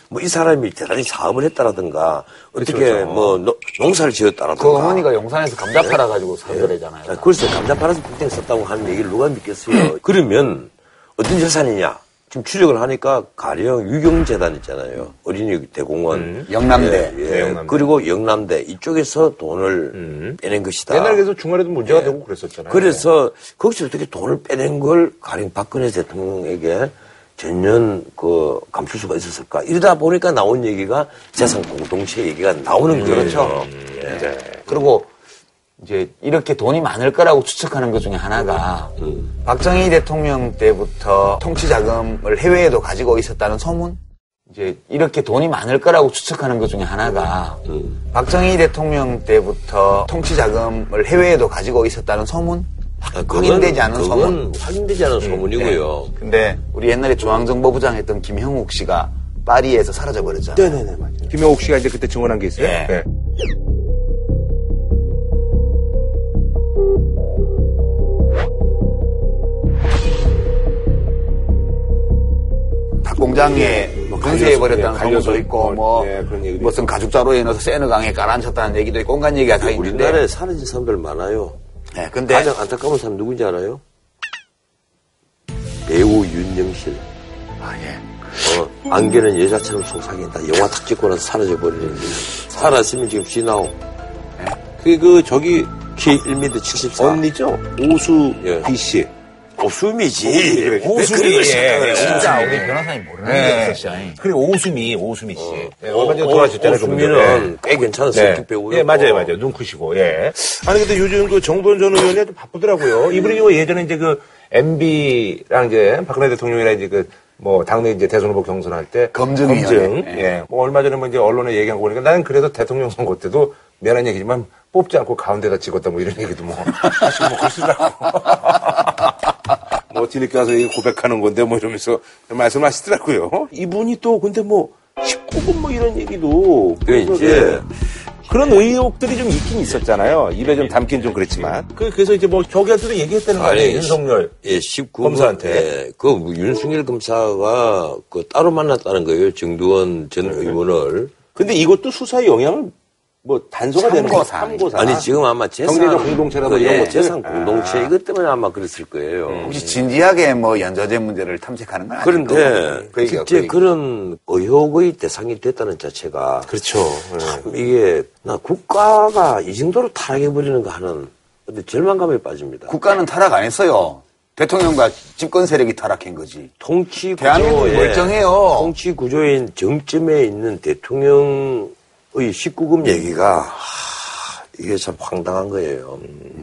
뭐이 사람이 대단히 사업을 했다라든가 어떻게 뭐 노- 농사를 지었다라든가. 그 어머니가 용산에서 감자 팔아가지고 산 거래잖아요. 아, 글쎄 감자 팔아서 빌딩 샀다고 하는 얘기를 누가 믿겠어요. 그러면 어떤 재산이냐? 지금 추적을 하니까 가령 유경재단 있잖아요. 어린이 대공원. 영남대. 예, 예. 네, 영남대. 그리고 영남대 이쪽에서 돈을 빼낸 것이다. 옛날에 그래서 중간에도 문제가 되고 그랬었잖아요. 그래서 거기서 어떻게 돈을 빼낸 걸 가령 박근혜 대통령에게 전혀 그 감출 수가 있었을까? 이러다 보니까 나온 얘기가 재산 공동체 얘기가 나오는 거예요. 그렇죠. 예. 그리고 이제 이렇게 돈이 많을 거라고 추측하는 것 중에 하나가 박정희 대통령 때부터 통치 자금을 해외에도 가지고 있었다는 소문? 이제 이렇게 돈이 많을 거라고 추측하는 것 중에 하나가 박정희 대통령 때부터 통치 자금을 해외에도 가지고 있었다는 소문? 아, 확인되지 않은 그건 소문? 확인되지 않은 소문이고요. 근데 우리 옛날에 중앙정보부장 했던 김형욱 씨가 파리에서 사라져 버렸잖아요. 네네네, 맞아요. 김영옥 씨가 이제 그때 증언한 게 있어요. 예. 네. 공장에 뭐 분쇄해 갈려서, 버렸다는 예, 소문도 있고 뭐, 뭐 예, 얘기도 무슨 가죽자루에 넣어서 세느강에 깔아앉혔다는 얘기도 있고 온갖 얘기가 다 있는데 우리나라에 사라진 사람들 많아요. 네, 근데 가장 안타까운 사람 누군지 알아요? 배우 윤영실. 아, 예. 어, 안개는 여자처럼 속삭인다. 영화 탁 찍고 나서 사라져버리는데. 살았으면 지금 시나오. 그, 그, 저기, 키 1m 74. 언니죠? 오수 예. B 씨. 오수미지. 오수미. 왜 그걸 생각을 해? 진짜 우리 변호사님 모르는 게 있었어. 그리고 오수미, 오수미 씨. 예, 얼마 전에 돌아가셨잖아요. 그분도. 오수미는 꽤 괜찮았어요. 네. 배우요. 예, 맞아요, 맞아요. 눈 크시고, 예. 아니, 근데 요즘 그 정도현 전 의원이 아주 바쁘더라고요. 이분이 뭐 예전에 이제 그 MB랑 이제 박근혜 대통령이랑 이제 그 뭐 당내 이제 대선 후보 경선할 때. 검증, 예. 예. 뭐 얼마 전에 뭐 이제 언론에 얘기한 거 보니까 나는 그래도 대통령 선거 때도 미안한 얘기지만 뽑지 않고 가운데다 찍었다 뭐 이런 얘기도 뭐 하시고 뭐 그러시더라고. 뭐 뒤늦게 와서 이거 고백하는 건데 뭐 이러면서 말씀하시더라고요. 이분이 또 근데 뭐 19금 뭐 이런 얘기도 그 이제 그런 의혹들이 좀 있긴 있었잖아요. 입에 좀 담긴 좀 그랬지만. 그, 래서 이제 뭐 저기한테도 얘기했다는 거 아니에요, 윤석열. 예, 19금 검사한테. 예, 그 윤석열 검사가 그 따로 만났다는 거예요. 정두원 전 네. 의원을. 근데 이것도 수사에 영향을 뭐 단서가 되는 거 참고사. 아니 지금 아마 재산 경제적 공동체라고 그, 이런 예, 것들. 재산 아. 공동체 이것 때문에 아마 그랬을 거예요. 혹시 진지하게 뭐 연좌제 문제를 탐색하는 건 거고. 그런데 그 얘기가 실제 그. 그런 의혹의 대상이 됐다는 자체가 그렇죠. 예. 참 이게 나 국가가 이 정도로 타락해 버리는가 하는 근데 절망감에 빠집니다. 국가는 타락 안 했어요. 대통령과 집권 세력이 타락한 거지. 통치 대한민국 구조에 멀쩡해요. 통치 구조의 정점에 있는 대통령의 19금 얘기가 하, 이게 참 황당한 거예요.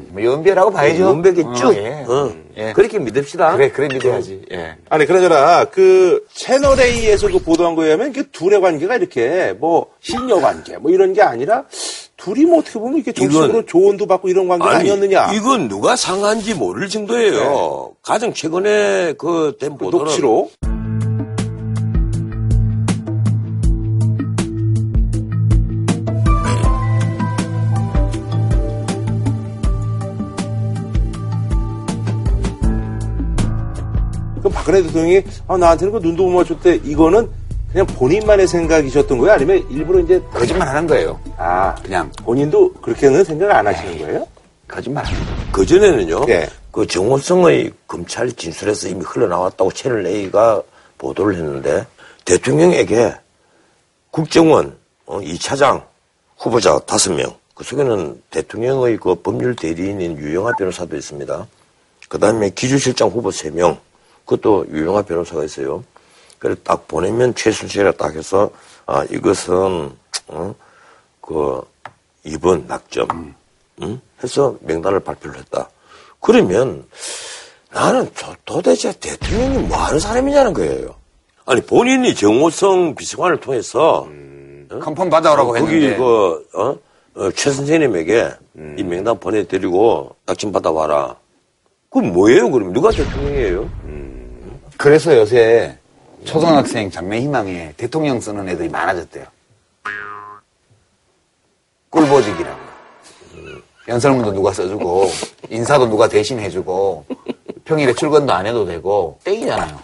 뭐 연배라고 봐야죠. 원백했죠. 어, 예. 어. 예. 그렇게 믿읍시다. 그래, 그래 믿어야지. 예. 아니, 그러잖아, 그, 채널A에서 그 보도한 거에 의하면, 그 둘의 관계가 이렇게, 뭐, 신녀 관계, 뭐 이런 게 아니라, 둘이 뭐 어떻게 보면 이렇게 정식으로 이건- 조언도 받고 이런 관계가 아니, 었느냐 이건 누가 상한지 모를 정도예요. 가장 최근에 그 된 보도는 녹취로. 박근혜 대통령이 아, 나한테는 그 눈도 못 맞췄대. 이거는 그냥 본인만의 생각이셨던 거예요? 아니면 일부러 이제 거짓말 하는 거예요. 아 그냥 본인도 그렇게는 생각 안 하시는 거예요? 거짓말 하는 거예요. 그 전에는요. 예. 그 정호성의 검찰 진술에서 이미 흘러나왔다고 채널 A가 보도를 했는데 대통령에게 국정원 어, 2차장 후보자 5명 그 속에는 대통령의 그 법률 대리인인 유영하 변호사도 있습니다. 그 다음에 기주실장 후보 3명 그것도 유영하 변호사가 있어요. 그래 딱 보내면 최순실이라 딱 해서 아 이것은 어, 그 2번 낙점 응? 해서 명단을 발표를 했다. 그러면 나는 도- 도대체 대통령이 뭐 하는 사람이냐는 거예요. 아니 본인이 정호성 비서관을 통해서 컨펌 받아오라고 거기 했는데 그 어? 어, 최 선생님에게 이 명단 보내드리고 낙점 받아와라. 그럼 뭐예요? 그럼 누가 대통령이에요? 그래서 요새 초등학생 장래 희망에 대통령 쓰는 애들이 많아졌대요. 꿀보직이라고. 연설문도 누가 써주고 인사도 누가 대신 해주고 평일에 출근도 안 해도 되고 땡이잖아요.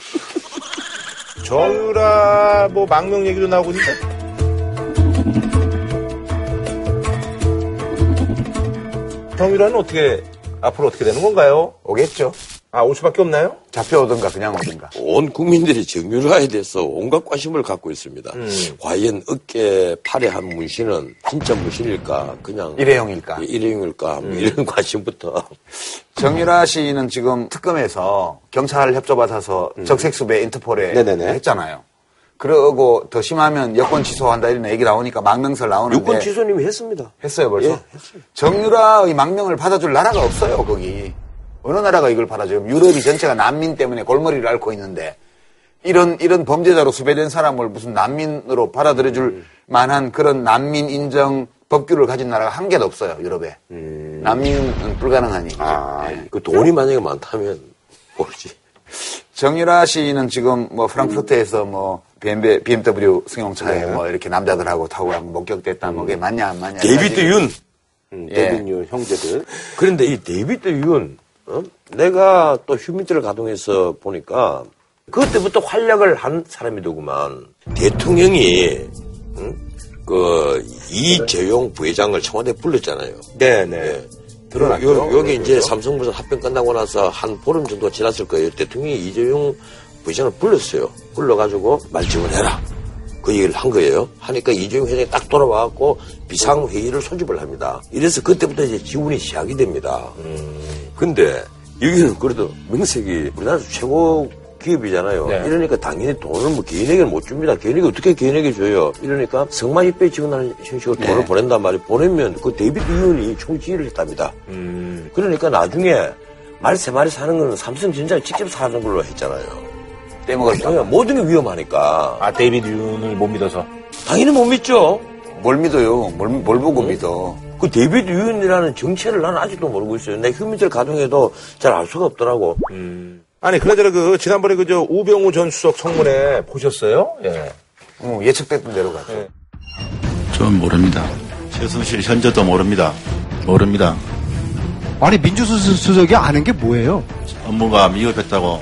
정유라 뭐 망명 얘기도 나오고 있는데 정유라는 어떻게 앞으로 어떻게 되는 건가요? 오겠죠. 아 올 수밖에 없나요? 잡혀오든가 그냥 오든가. 온 국민들이 정유라에 대해서 온갖 관심을 갖고 있습니다. 과연 어깨 팔에 한 문신은 진짜 문신일까? 그냥 일회용일까? 일회용일까? 뭐 이런 관심부터. 정유라 씨는 지금 특검에서 경찰 협조받아서 적색수배 인터폴에 네네네. 했잖아요. 그러고 더 심하면 여권 취소한다 이런 얘기 나오니까 망명설 나오는데 유권 취소님이 했습니다. 했어요 벌써? 예, 했어요. 정유라의 망명을 받아줄 나라가 없어요 거기. 어느 나라가 이걸 받아줘요? 유럽이 전체가 난민 때문에 골머리를 앓고 있는데 이런 이런 범죄자로 수배된 사람을 무슨 난민으로 받아들여 줄 만한 그런 난민 인정 법규를 가진 나라가 한 개도 없어요 유럽에. 난민은 불가능한 얘기죠. 아, 예. 그 돈이 만약에 많다면 모르지. 정유라 씨는 지금 뭐 프랑크푸르트에서 뭐 BMW, BMW 승용차에 네. 뭐 이렇게 남자들하고 타고 목격됐다 뭐 그게 맞냐 안 맞냐. 데이비드 윤. 음, 예. 데이빗 윤 형제들 그런데 이 데이비드 윤, 어? 내가 또 HUMINT를 가동해서 보니까 그때부터 활약을 한 사람이 더구만. 대통령이, 응? 그, 이재용 부회장을 청와대에 불렀잖아요. 네네 예. 드러났죠. 요, 여기 이제 그렇죠. 삼성물산 합병 끝나고 나서 한 보름 정도가 지났을 거예요. 대통령이 이재용 부회장을 불렀어요. 불러가지고 말 지원해라. 그 얘기를 한 거예요. 하니까 이재용 회장이 딱 돌아와갖고 비상회의를 소집을 합니다. 이래서 그때부터 이제 지원이 시작이 됩니다. 근데 여기는 그래도 명색이 우리나라 최고 기업이잖아요. 네. 이러니까 당연히 돈을 뭐 개인에게 못 줍니다. 개인에게 어떻게 개인에게 줘요? 이러니까 성만 입에 지원하는 형식으로 돈을 보낸단 말이에요. 보내면 그 데이비드 이윤이 총지휘를 했답니다. 그러니까 나중에 말 세 마리 사는 거는 삼성전자를 직접 사는 걸로 했잖아요. 떼먹을까 그러니까 모든 게 위험하니까 아 데이비드 윤을 못 믿어서 당연히 못 믿죠. 뭘 믿어요? 뭘, 뭘 보고 믿어? 그 데이비드 윤이라는 정체를 나는 아직도 모르고 있어요. 내 HUMINT를 가동해도 잘 알 수가 없더라고. 아니 그나저나 그 지난번에 그 저 우병우 전 수석 청문회 보셨어요? 예. 어, 예측됐던 대로 갔죠. 네. 전 모릅니다. 최순실 현재도 모릅니다. 모릅니다. 아니 민정수석이 아는 게 뭐예요? 업무가 미흡했다고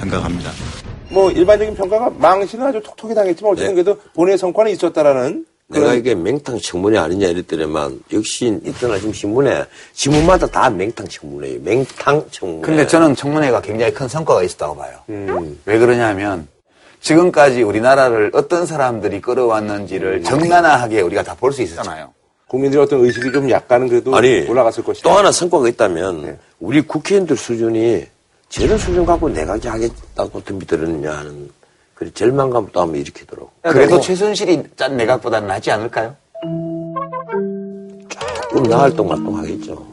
생각합니다. 뭐 일반적인 평가가 망신은 아주 톡톡히 당했지만 어쨌든 네. 그래도 본인의 성과는 있었다라는 내가 이게 맹탕 청문회 아니냐 이랬더니만 역시 이때나 지금 신문에 신문마다 다 맹탕 청문회예요. 맹탕 청문회. 근데 저는 청문회가 굉장히 큰 성과가 있었다고 봐요. 왜 그러냐면 지금까지 우리나라를 어떤 사람들이 끌어왔는지를 정나나하게 우리가 다 볼 수 있었잖아요. 국민들의 어떤 의식이 좀 약간은 그래도 아니 올라갔을 것이다. 또 하나 성과가 있다면 네. 우리 국회의원들 수준이 저런 수준 갖고 내가 하겠다고 덤비 들었느냐 하는 그 절망감을 또 한번 일으키더라고. 그래도 최순실이 짠 내각보다는 낫지 않을까요? 조금 나을 동말동하겠죠.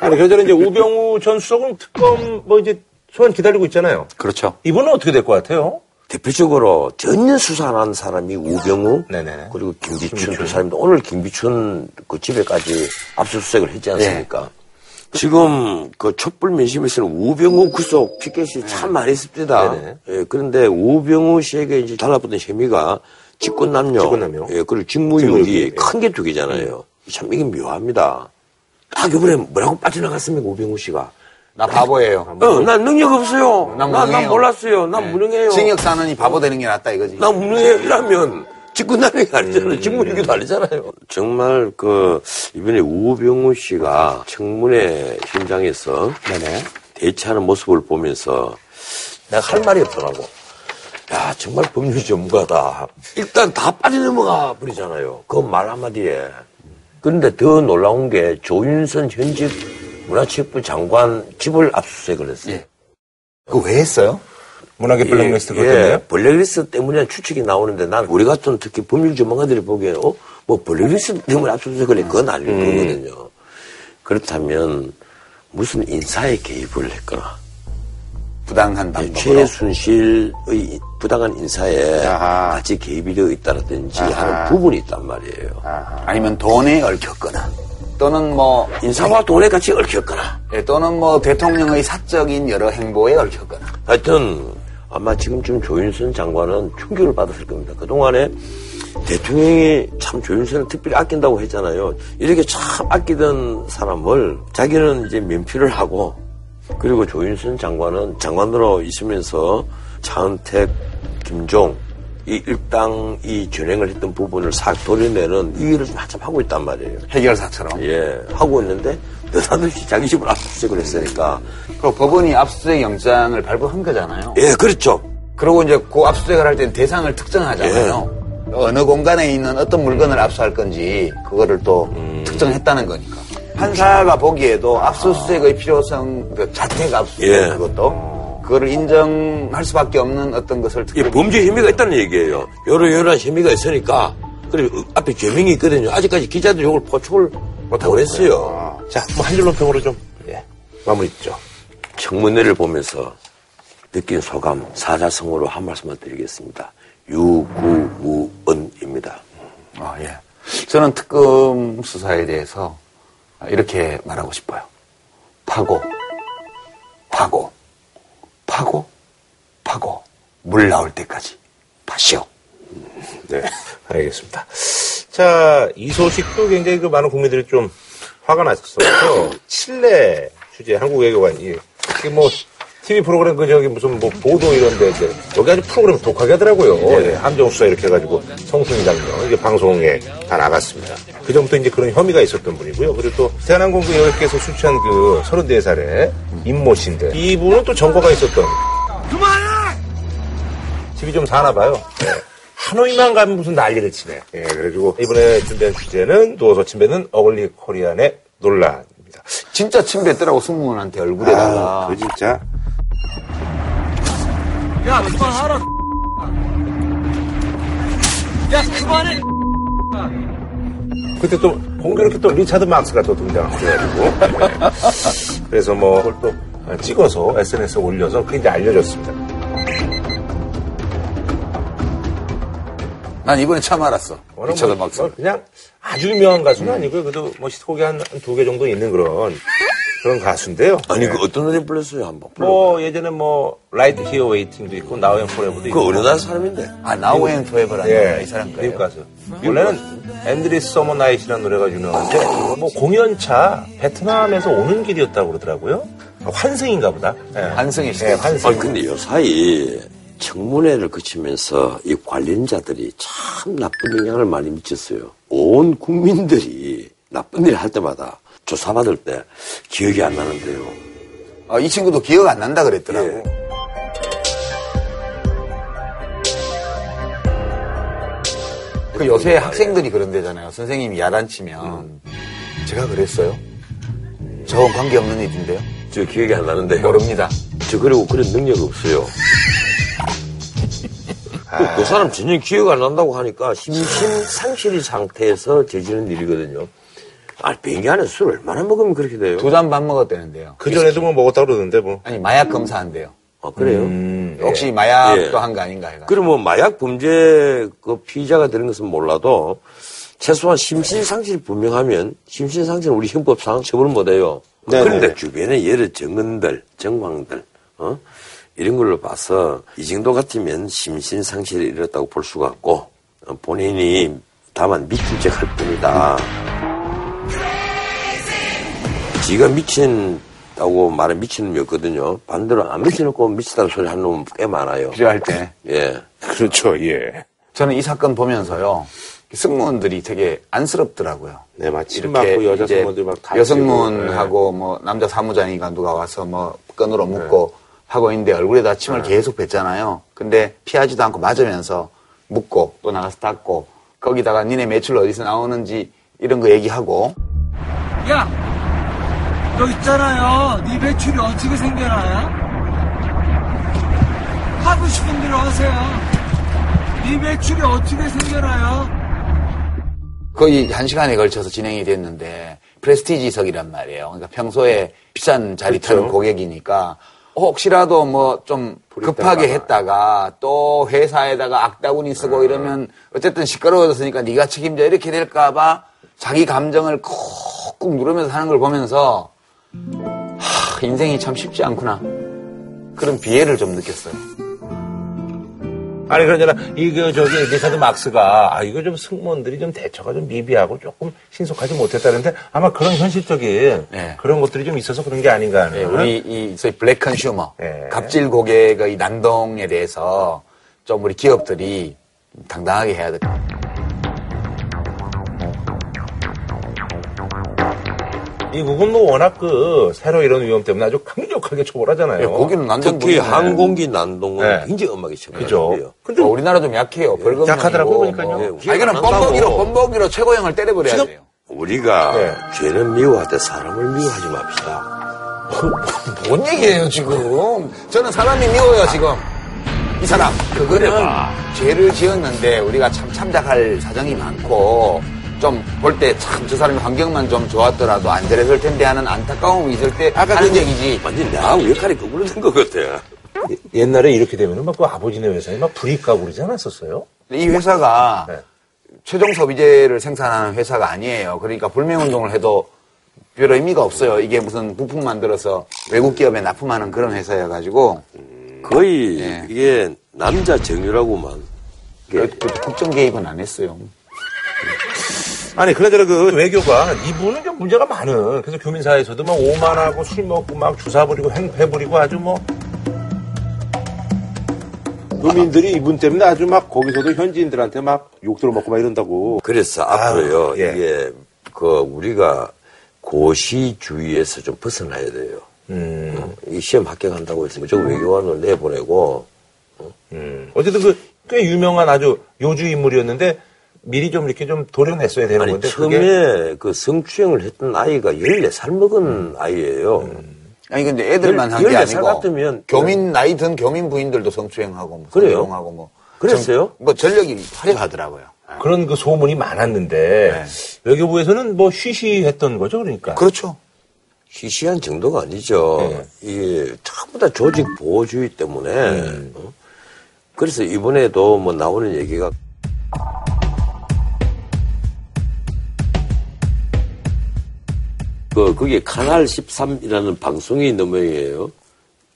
아니, 그저는 이제 우병우 전 수석은 특검 뭐 이제 소환 기다리고 있잖아요. 그렇죠. 이분은 어떻게 될 것 같아요? 대표적으로 전혀 수사 안 한 사람이 우병우 네네네. 그리고 김비춘 두 사람인데 오늘 김비춘 그 집에까지 압수수색을 했지 않습니까? 지금 그 촛불 민심에서는 우병우 구속 피켓이 참 많이 있습니다. 예, 그런데 우병우 씨에게 이제 달라붙은 혐의가 직권남용, 직권남용. 예, 그리고 직무유기. 직무유기 큰 게 두 개잖아요. 참 이게 묘합니다. 딱 이번에 뭐라고 빠져나갔습니까 우병우 씨가? 나 바보예요. 어, 난 능력 없어요. 난 난, 난. 몰랐어요. 난 무능해요. 징역 사느니 바보 되는 게 낫다 이거지. 나 무능해요 이라면 직권남용이 아니잖아요. 직무유기도 아니잖아요. 정말 그 이번에 우병우 씨가 청문회 현장에서 대처하는 모습을 보면서 내가 할 말이 없더라고. 야 정말 법률 전문가다. 일단 다 빠져넘어가 버리잖아요. 그 말 한마디에. 그런데 더 놀라운 게 조윤선 현직 문화체육부 장관 집을 압수수색을 했어요. 그거 왜 했어요? 문학의 블랙리스트 그것 예, 때문에요? 블랙리스트 때문에 추측이 나오는데 난 우리 같은 특히 법률 전문가들이 보기에 어? 뭐 블랙리스트 때문에 압수수색을 해 그건 아닐 음. 거거든요. 그렇다면 무슨 인사에 개입을 했거나 부당한 예, 방법으로. 최순실의 부당한 인사에 아하. 같이 개입이 되어 있다든지 하는 부분이 있단 말이에요. 아니면 돈에 얽혔거나 또는 뭐 인사와 돈에 같이 얽혔거나 예, 또는 뭐 대통령의 사적인 여러 행보에 얽혔거나 하여튼 아마 지금쯤 조윤선 장관은 충격을 받았을 겁니다. 그동안에 대통령이 참 조윤선을 특별히 아낀다고 했잖아요. 이렇게 참 아끼던 사람을 자기는 이제 면피를 하고 그리고 조윤선 장관은 장관으로 있으면서 차은택, 김종 이 일당 이 전행을 했던 부분을 싹 도려내는 이 일을 좀 한참 하고 있단 말이에요. 해결사처럼. 예, 하고 있는데 느닷없이 자기 집을 압수수색을 했으니까 그리고 법원이 압수수색 영장을 발부한 거잖아요. 예, 그렇죠. 그리고 이제 그 압수수색을 할 때는 대상을 특정하잖아요. 어느 공간에 있는 어떤 물건을 압수할 건지 그거를 또 특정했다는 거니까. 판사가 보기에도 압수수색의 필요성, 그 자택 압수수색 예. 그것도 그거를 인정할 수밖에 없는 어떤 것을 이 특별히 범죄 혐의가 있다는 얘기예요. 여러 여러 혐의가 있으니까 그리고 앞에 죄명이 있거든요. 아직까지 기자들이 이걸 포촉을 못하고 했어요. 자, 뭐 한 줄로 평으로 좀 예, 마무리 짓죠. 청문회를 보면서 느낀 소감 사자성어로 한 말씀만 드리겠습니다. 유구무언입니다. 아, 예. 저는 특검 수사에 대해서 이렇게 말하고 싶어요. 파고, 파고, 파고, 파고, 물 나올 때까지 파시오. 네, 알겠습니다. 자, 이 소식도 굉장히 그 많은 국민들이 좀 화가 났었죠. 칠레 주재 한국 외교관이 이게 뭐 TV 프로그램 그 저기 무슨 뭐 보도 이런데 이제 여기 아주 프로그램 독하게 하더라고요. 예, 함정 수 사 이렇게 해가지고 성순이 장면 이게 방송에 다 나갔습니다. 그 전부터 이제 그런 혐의가 있었던 분이고요. 그리고 또 대한항공 그 여객께서 수취한 그 34살의 임모 씨인데 이분은 또 전과가 있었던 집이 좀 사나 봐요. 예. 하노이만 가면 무슨 난리를 치네. 예, 그래가지고 이번에 준비한 주제는 누워서 침뱉는 어글리 코리안의 논란입니다. 진짜 침뱉더라고, 승무원한테 얼굴에다가. 아, 그 진짜. 야, 그만하라. 야, 그만해. 그때 또 공교롭게 또 리차드 막스가 또 예. 그래서 뭐 그걸 또 찍어서 SNS에 올려서 그게 이제 알려졌습니다. 난 이번에 처음 알았어. 리처드 뭐, 막스. 뭐 그냥 아주 유명한 가수는 아니고요. 그래도 뭐 히트곡이 한 두 개 정도 있는 그런 그런 가수인데요. 아니 네. 그 어떤 노래 불렀어요 한번. 뭐 예전에 뭐 Right Here Waiting도 있고 Now and Forever도 있고. 그 나라 사람인데? 아, 나우 앤 포에버라는 예, 이 사람. 미국 가수. 원래는 Endless Summer Nights라는 노래가 유명한데 뭐 공연차 베트남에서 오는 길이었다고 그러더라고요. 환승인가 보다. 예. 환승일 수도 예. 환승. 아니 근데 요 사이 청문회를 거치면서 이 관련자들이 참 나쁜 영향을 많이 미쳤어요. 온 국민들이 나쁜 일 할 때마다 조사받을 때 기억이 안 나는데요. 어, 이 친구도 기억 안 난다 그랬더라고. 예. 그 요새 학생들이 그런 데잖아요. 선생님이 야단치면 제가 그랬어요. 저건 관계없는 일인데요. 저 기억이 안 나는데요. 모릅니다. 저 그리고 그런 능력 없어요. 그, 그 사람 전혀 기억 안 난다고 하니까 심신상실의 상태에서 저지른 일이거든요. 아니 비행기 안에 술 얼마나 먹으면 그렇게 돼요? 두 잔 반 먹었다는데요. 그 전에도 뭐 먹었다 그러던데 뭐. 아니 마약 검사한대요. 아 그래요? 음, 혹시 마약도 예. 한거 아닌가 해가. 그럼 뭐 마약 범죄 그 피의자가 되는 것은 몰라도 최소한 심신상실이 분명하면 심신상실은 우리 형법상 처벌을 못해요. 네네. 그런데 주변에 여러 정언들, 정황들, 어? 이런 걸로 봐서 이 정도 같으면 심신상실이 이뤘다고 볼 수가 없고 어, 본인이 다만 미친 척할 뿐이다. 지가 미친다고 말해 미친 놈이 없거든요. 반대로 안 미쳐놓고 미치다는 소리 하는 놈은 꽤 많아요. 필요할 때. 예. 그렇죠, 예. 저는 이 사건 보면서요. 승무원들이 되게 안쓰럽더라고요. 네, 막침 맞고 여자 승무원들 막 다치고. 여승무원하고 뭐 남자 사무장이가 누가 와서 뭐 끈으로 묶고 하고 있는데 얼굴에다 침을 계속 뱉잖아요. 근데 피하지도 않고 맞으면서 묶고 또 나가서 닦고 거기다가 니네 매출 어디서 나오는지 이런 거 얘기하고 야, 너 있잖아요. 네 매출이 어떻게 생겨나요? 하고 싶은 대로 하세요. 네 매출이 어떻게 생겨나요? 거의 한 시간에 걸쳐서 진행이 됐는데 프레스티지석이란 말이에요. 그러니까 평소에 비싼 자리 타는 그렇죠. 고객이니까 혹시라도 뭐 좀 급하게 했다가 또 회사에다가 악다구니 쓰고 아. 이러면 어쨌든 시끄러워졌으니까 네가 책임져 이렇게 될까봐 자기 감정을 콕꾹 누르면서 하는 걸 보면서 하, 인생이 참 쉽지 않구나 그런 비애를 좀 느꼈어요. 아니 그러잖아 이거 저기 리차드 막스가 아 이거 좀 승무원들이 좀 대처가 좀 미비하고 조금 신속하지 못했다는데 아마 그런 현실적인 네. 그런 것들이 좀 있어서 그런 게 아닌가 하는 네, 우리 이 소위 black consumer, 네. 갑질 고객의 이 난동에 대해서 좀 우리 기업들이 당당하게 해야 될 것 같아요. 미국은 뭐 워낙 그 새로 이런 위험 때문에 아주 강력하게 처벌하잖아요. 예, 거기는 난동 특히. 항공기 난동은 네. 굉장히 엄하게? 처벌해요. 근데 어, 우리나라 좀 약해요. 벌금 약하더라고요, 보니까요. 예, 아, 이거는 한다고. 뻔뻔기로 최고형을 때려버려야 지금- 돼요. 우리가 네. 죄는 미워할 때 사람을 미워하지 맙시다. 뭔 얘기예요 지금? 저는 사람이 미워요 지금. 이 사람 그거는 죄를 지었는데 우리가 참 참작할 사정이 많고 좀 볼 때 참 저 사람이 환경만 좀 좋았더라도 안전했을 텐데 하는 안타까움이 있을 때 아까 하는 그- 얘기지. 완전 내하고 역할이 거꾸로 된 것 같아. 옛날에 이렇게 되면은 막그 아버지네 회사에 막 불이 까고 그러지 않았었어요? 이 회사가 네. 최종 소비재를 생산하는 회사가 아니에요. 그러니까 불매운동을 해도 별 의미가 없어요. 이게 무슨 부품 만들어서 외국 기업에 납품하는 그런 회사여가지고 거의 예. 이게 남자 정유라고만. 그- 그 국정 개입은 안 했어요. 아니 그나저나 그 외교가 이분은 좀 문제가 많은 그래서 교민사회에서도 막 오만하고 술 먹고 막 주사 부리고 행패 부리고 아주 뭐 교민들이 이분 때문에 아주 막 거기서도 현지인들한테 막 욕 들어 먹고 막 이런다고 그래서 앞으로요, 예. 이게, 그, 우리가 고시주의에서 좀 벗어나야 돼요. 음, 어, 이 시험 합격한다고 해서 무조건 외교관을 내보내고, 음. 어쨌든 그 꽤 유명한 아주 요주 인물이었는데 미리 좀 이렇게 좀 도려냈어야 되는 아니, 건데 처음에 그게 그 성추행을 했던 아이가 14살 먹은 아이예요. 아니 근데 애들만 한 열- 게 14살 아니고 같으면 교민 나이 든 교민 부인들도 성추행하고 뭐 그래요? 성희롱하고 뭐 그랬어요? 전- 뭐 전력이 화려하더라고요. 그런 그 소문이 많았는데 외교부에서는 뭐 쉬쉬했던 거죠 그러니까 그렇죠. 시시한 정도가 아니죠. 네. 이게 전부 다 조직 보호주의 때문에. 음. 어? 그래서 이번에도 뭐 나오는 얘기가 그, 그게 카날 13이라는 방송이 있는 모양이에요.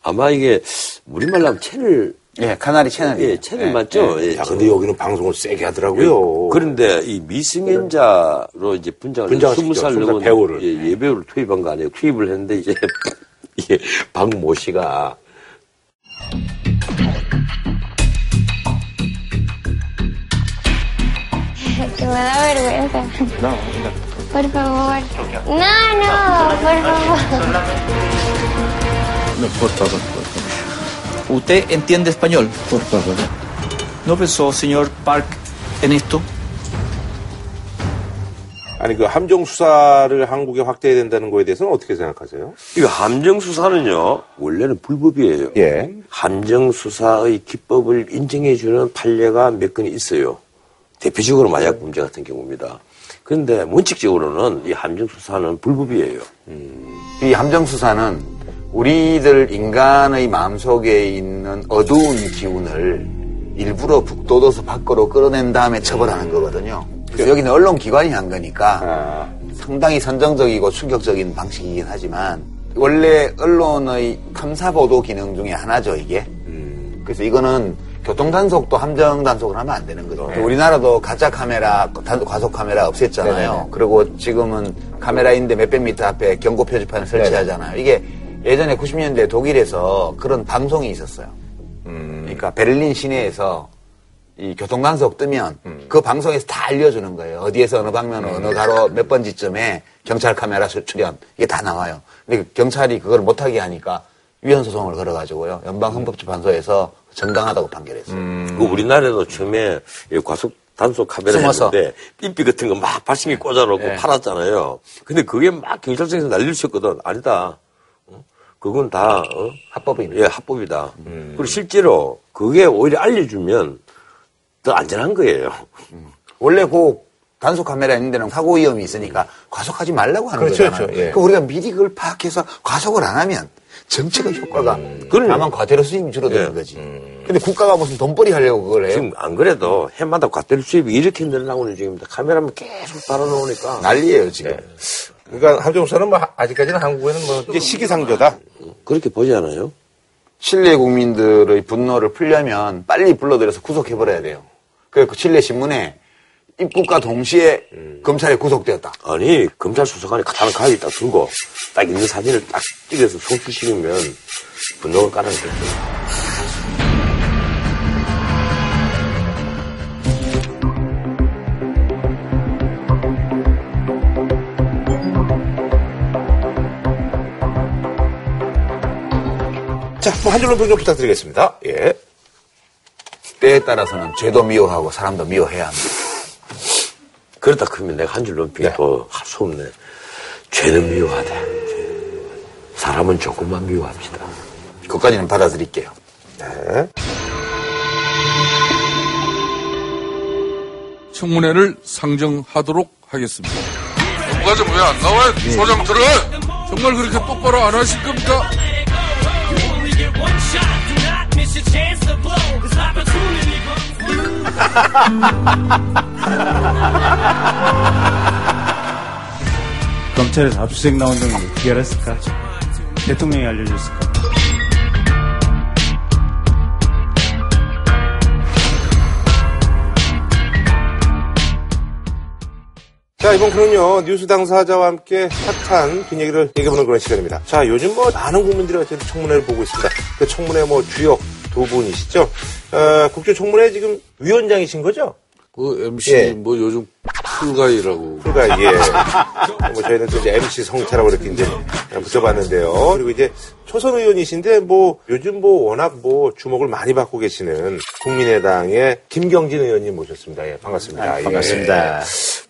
아마 이게, 우리말로 하면 채널, 예, 카나리 채널이에요. 예, 채널 맞죠? 예, 야, 근데 여기는 방송을 세게 하더라고요. 그런데 이 미승연자로 이제 분장을 분장을 스무 시켰죠. 살 스무 살 넘은 배우를. 예, 예배우를 투입한 거 아니에요. 투입을 했는데 이제 이게 박모 씨가. No, Por favor. No, no, por favor. No, por favor, por favor. ¿Usted entiende español? Por favor. ¿No pensó, señor Park, en esto? 아니 그 함정 수사를 한국에 확대해야 된다는 거에 대해서는 어떻게 생각하세요? 이거 함정 수사는요 원래는 불법이에요. 예. 함정 수사의 기법을 인정해 주는 판례가 몇 건 있어요. 대표적으로 마약 범죄 같은 경우입니다. 그런데 원칙적으로는 이 함정 수사는 불법이에요. 이 함정수사는 우리들 인간의 마음속에 있는 어두운 기운을 일부러 북돋워서 밖으로 끌어낸 다음에 처벌하는 거거든요. 그래서 여기는 언론기관이 한 거니까 아, 상당히 선정적이고 충격적인 방식이긴 하지만 원래 언론의 탐사보도 기능 중에 하나죠, 이게. 그래서 이거는 교통단속도 함정단속을 하면 안 되는 거죠. 우리나라도 가짜 카메라, 단- 과속 카메라 없앴잖아요. 네네네. 그리고 지금은 카메라인데 몇백 미터 앞에 경고 표지판을 설치하잖아요. 이게 예전에 90년대 독일에서 그런 방송이 있었어요. 그러니까 베를린 시내에서 이 교통단속 뜨면 그 방송에서 다 알려주는 거예요. 어디에서 어느 방면 어느 가로 몇 번 지점에 경찰 카메라 수- 출연 이게 다 나와요. 근데 그 경찰이 그걸 못하게 하니까 위헌 소송을 걸어가지고요. 연방 헌법재판소에서 정당하다고 판결했어요. 그 우리나라에도 처음에 이 과속 단속 카메라. 했는데 삐삐 같은 거 막 발신기 꽂아놓고 네. 팔았잖아요. 근데 그게 막 경찰청에서 난리를 쳤거든. 아니다. 어? 그건 다 어? 합법입니다. 예, 합법이다. 그리고 실제로 그게 오히려 알려주면 더 안전한 거예요. 원래 그 단속 카메라 있는 데는 사고 위험이 있으니까 과속하지 말라고 하는 그렇죠, 거잖아요. 그렇죠. 예. 그 우리가 미리 그걸 파악해서 과속을 안 하면 정책의 효과가 그럼요. 다만 과태료 수입이 줄어드는 예. 거지. 근데 국가가 무슨 돈벌이 하려고 그걸 해요? 지금 안 그래도 해마다 과태료 수입이 이렇게 늘어나고 있는 중입니다. 카메라만 계속 달아놓으니까. 난리예요 지금. 그러니까 함정 수사는 뭐 하- 아직까지는 한국에는 뭐 이제 시기상조다. 그렇게 보지 않아요? 칠레 국민들의 분노를 풀려면 빨리 불러들여서 구속해버려야 돼요. 그래서 그 칠레 신문에 입국과 동시에 검찰에 구속되었다. 아니, 검찰 수사관이 다른 가위 딱 들고 딱 있는 사진을 딱 찍어서 송출시키면 분노가 깔아내겠죠. 자, 뭐 한 줄로 평좀 부탁드리겠습니다. 예. 때에 따라서는 죄도 미워하고 사람도 미워해야 합니다. 그러다 크면 내가 한줄 넘기기 네. 또할 수 없네. 죄는 미워하되 사람은 조금만 미워합시다. 그것까지는 받아들일게요. 네. 청문회를 상정하도록 하겠습니다. 정부가좀 왜안 나와요? 소장 들어가요! 정말 그렇게 똑바로 안 하실 겁니까? 검찰에서 압수수색 나온 건 어떻게 알았을까? 대통령이 알려줬을까? 자, 이번 코는요, 뉴스 당사자와 함께 핫한 뒷얘기를 얘기해보는 그런 시간입니다. 자, 요즘 뭐 많은 국민들이 청문회를 보고 있습니다. 그 청문회 뭐 주역 두 분이시죠? 어, 국정청문회 지금 위원장이신 거죠? 그 MC 예. 뭐 요즘 풀가이라고. 그러니까, 예. 뭐 저희는 또 이제 MC 성태라고 이렇게 이제 붙여봤는데요. 그리고 이제 초선 의원이신데 뭐 요즘 뭐 워낙 뭐 주목을 많이 받고 계시는 국민의당의 김경진 의원님 모셨습니다. 예, 반갑습니다. 예. 반갑습니다.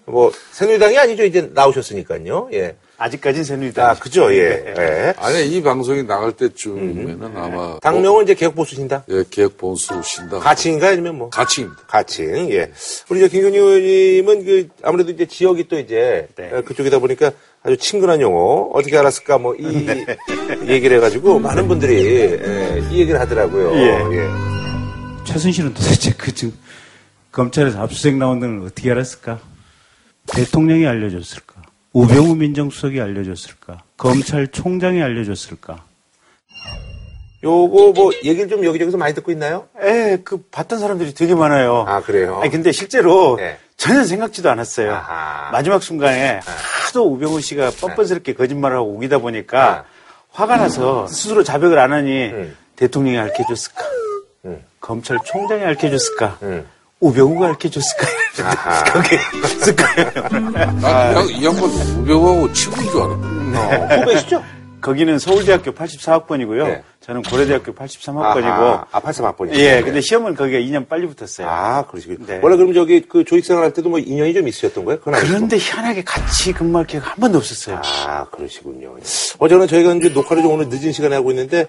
뭐 새누리당이 아니죠. 이제 나오셨으니까요. 예. 아직까지는 새누리당. 아, 그죠. 예. 예. 아니, 이 방송이 나갈 때쯤에는 아마. 당명은 이제 개혁보수 신당. 예, 계획 본수 신당. 가칭인가 아니면 뭐? 가칭입니다. 가칭. 예. 우리 저 김경진 의원님은 그 아무래도 이제 지역이 또 이제 네. 어, 그쪽이다 보니까 아주 친근한 용어 어떻게 알았을까 뭐 이 네. 얘기를 해가지고 많은 분들이 예, 이 얘기를 하더라고요. 예. 최순실은 도대체 그 지금 검찰에서 압수수색 나온 걸 어떻게 알았을까? 대통령이 알려줬을까? 우병우 민정수석이 알려줬을까? 검찰총장이 알려줬을까? 요거 뭐 얘기를 좀 여기저기서 많이 듣고 있나요? 예, 그 봤던 사람들이 되게 많아요. 아 그래요? 아니 근데 실제로 네. 전혀 생각지도 않았어요. 아하. 마지막 순간에 하도 우병우 씨가 뻔뻔스럽게 거짓말을 하고 우기다 보니까 화가 나서 스스로 자백을 안 하니 음. 대통령이 알려줬을까? 음. 검찰총장이 알려줬을까? 음. 우병우가 알려줬을까? 아하. 그게 있을까요? 난이 양반 우병하고 친구인 줄 알았다. 후배시죠? 거기는 서울대학교 84학번이고요. 네. 저는 고려대학교 83학번이고. 아하. 아, 83학번이요? 예, 근데 시험은 거기가 2년 빨리 붙었어요. 아, 그러시군요. 네. 원래 그럼 저기 그 조익생활 할 때도 뭐 인연이 좀 있으셨던 거예요? 그런데 희한하게 같이 근무할 기회가 한 번도 없었어요. 아, 그러시군요. 어제는 저희가 이제 녹화를 좀 오늘 늦은 시간에 하고 있는데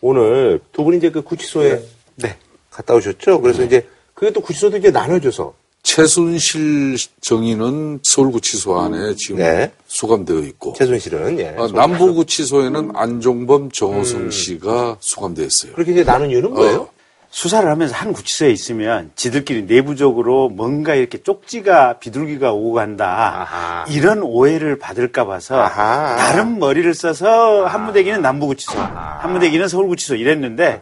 오늘 두 분이 이제 그 구치소에 네. 갔다 오셨죠? 그래서 이제 그게 또 구치소도 이제 나눠줘서 최순실 정의는 서울구치소 안에 지금 네. 수감되어 있고 최순실은 예. 아, 남부구치소에는 안종범, 정호성 씨가 수감되어 있어요. 그렇게 이제 나눈 이유는 뭐예요? 수사를 하면서 한 구치소에 있으면 지들끼리 내부적으로 뭔가 이렇게 쪽지가 비둘기가 오고 간다. 아하. 이런 오해를 받을까 봐서 아하. 다른 머리를 써서 한무대기는 남부구치소, 한무대기는 서울구치소 이랬는데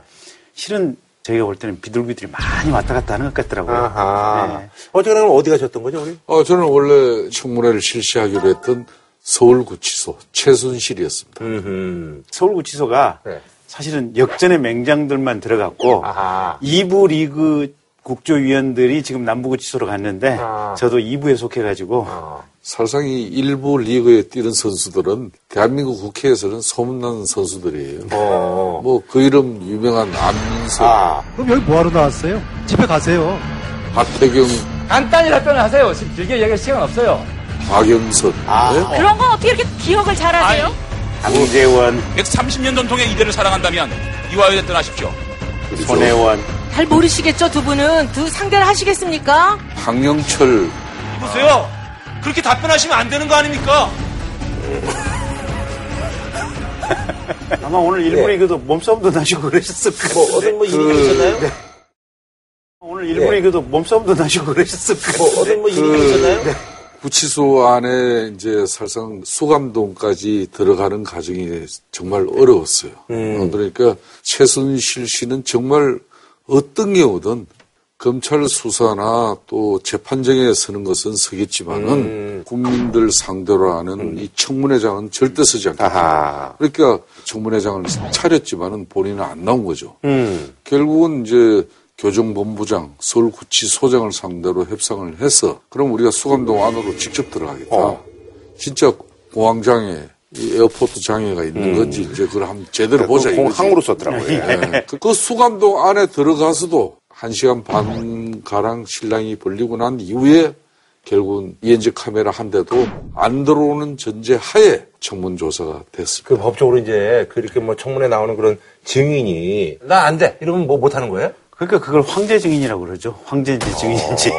실은 저희가 볼 때는 비둘기들이 많이 왔다 갔다 하는 것 같더라고요. 아하. 네. 어쨌거나 그럼 어디 가셨던 거죠, 우리? 어, 저는 원래 청문회를 실시하기로 했던 서울구치소 최순실이었습니다. 음. 서울구치소가 네. 사실은 역전의 맹장들만 들어갔고 아하. 2부 리그 국조위원들이 지금 남부구치소로 갔는데 아. 저도 2부에 속해가지고 어. 사실상 이 일부 리그에 뛰는 선수들은 대한민국 국회에서는 소문난 선수들이에요. 어. 뭐그 이름 유명한 안민석, 아. 그럼 여기 뭐하러 나왔어요? 집에 가세요. 박태경, 간단히 답변하세요. 지금 길게 얘기할 시간 없어요. 박영선. 네? 그런 거 어떻게 이렇게 기억을 잘하세요? 강재원, 130년 전통의 이대를 사랑한다면 이화여대 떠나십시오. 손혜원, 잘 모르시겠죠, 두 분은? 두 상대를 하시겠습니까? 황영철, 보세요. 그렇게 답변하시면 안 되는 거 아닙니까? 아마 오늘 일부 리그도 몸싸움도 나시고 그러셨을 거예요. 뭐, 어떤 뭐 일이 있었나요? 네. 오늘 일부 네. 리그도 몸싸움도 나시고 그러셨을 거예요. 뭐, 어떤 뭐 일이 있었나요? 구치소 안에 이제 사실상 수감동까지 들어가는 과정이 정말 어려웠어요. 음. 어, 그러니까 최순실 씨는 정말 어떤 경우든 검찰 수사나 또 재판정에 서는 것은 서겠지만은 음. 국민들 상대로 하는 이 청문회장은 절대 서지 않겠다. 그러니까 청문회장을 차렸지만은 본인은 안 나온 거죠. 음. 결국은 이제 교정본부장, 서울구치소장을 상대로 협상을 해서 그럼 우리가 수감동 안으로 직접 들어가겠다. 어. 진짜 공황장애, 이 airport 장애가 있는 건지 이제 그걸 한번 제대로 보자 공항으로 썼더라고요. 예. 그, 그 수감동 안에 들어가서도 한 시간 반 가량 실랑이 벌리고 난 이후에 결국은 ENG 카메라 한 대도 안 들어오는 전제 하에 청문 조사가 됐습니다. 그 법적으로 이제 그렇게 뭐 청문회 나오는 그런 증인이 나 안 돼. 이러면 뭐 못 하는 거예요? 그러니까 그걸 황제 증인이라고 그러죠. 황제인지 증인인지.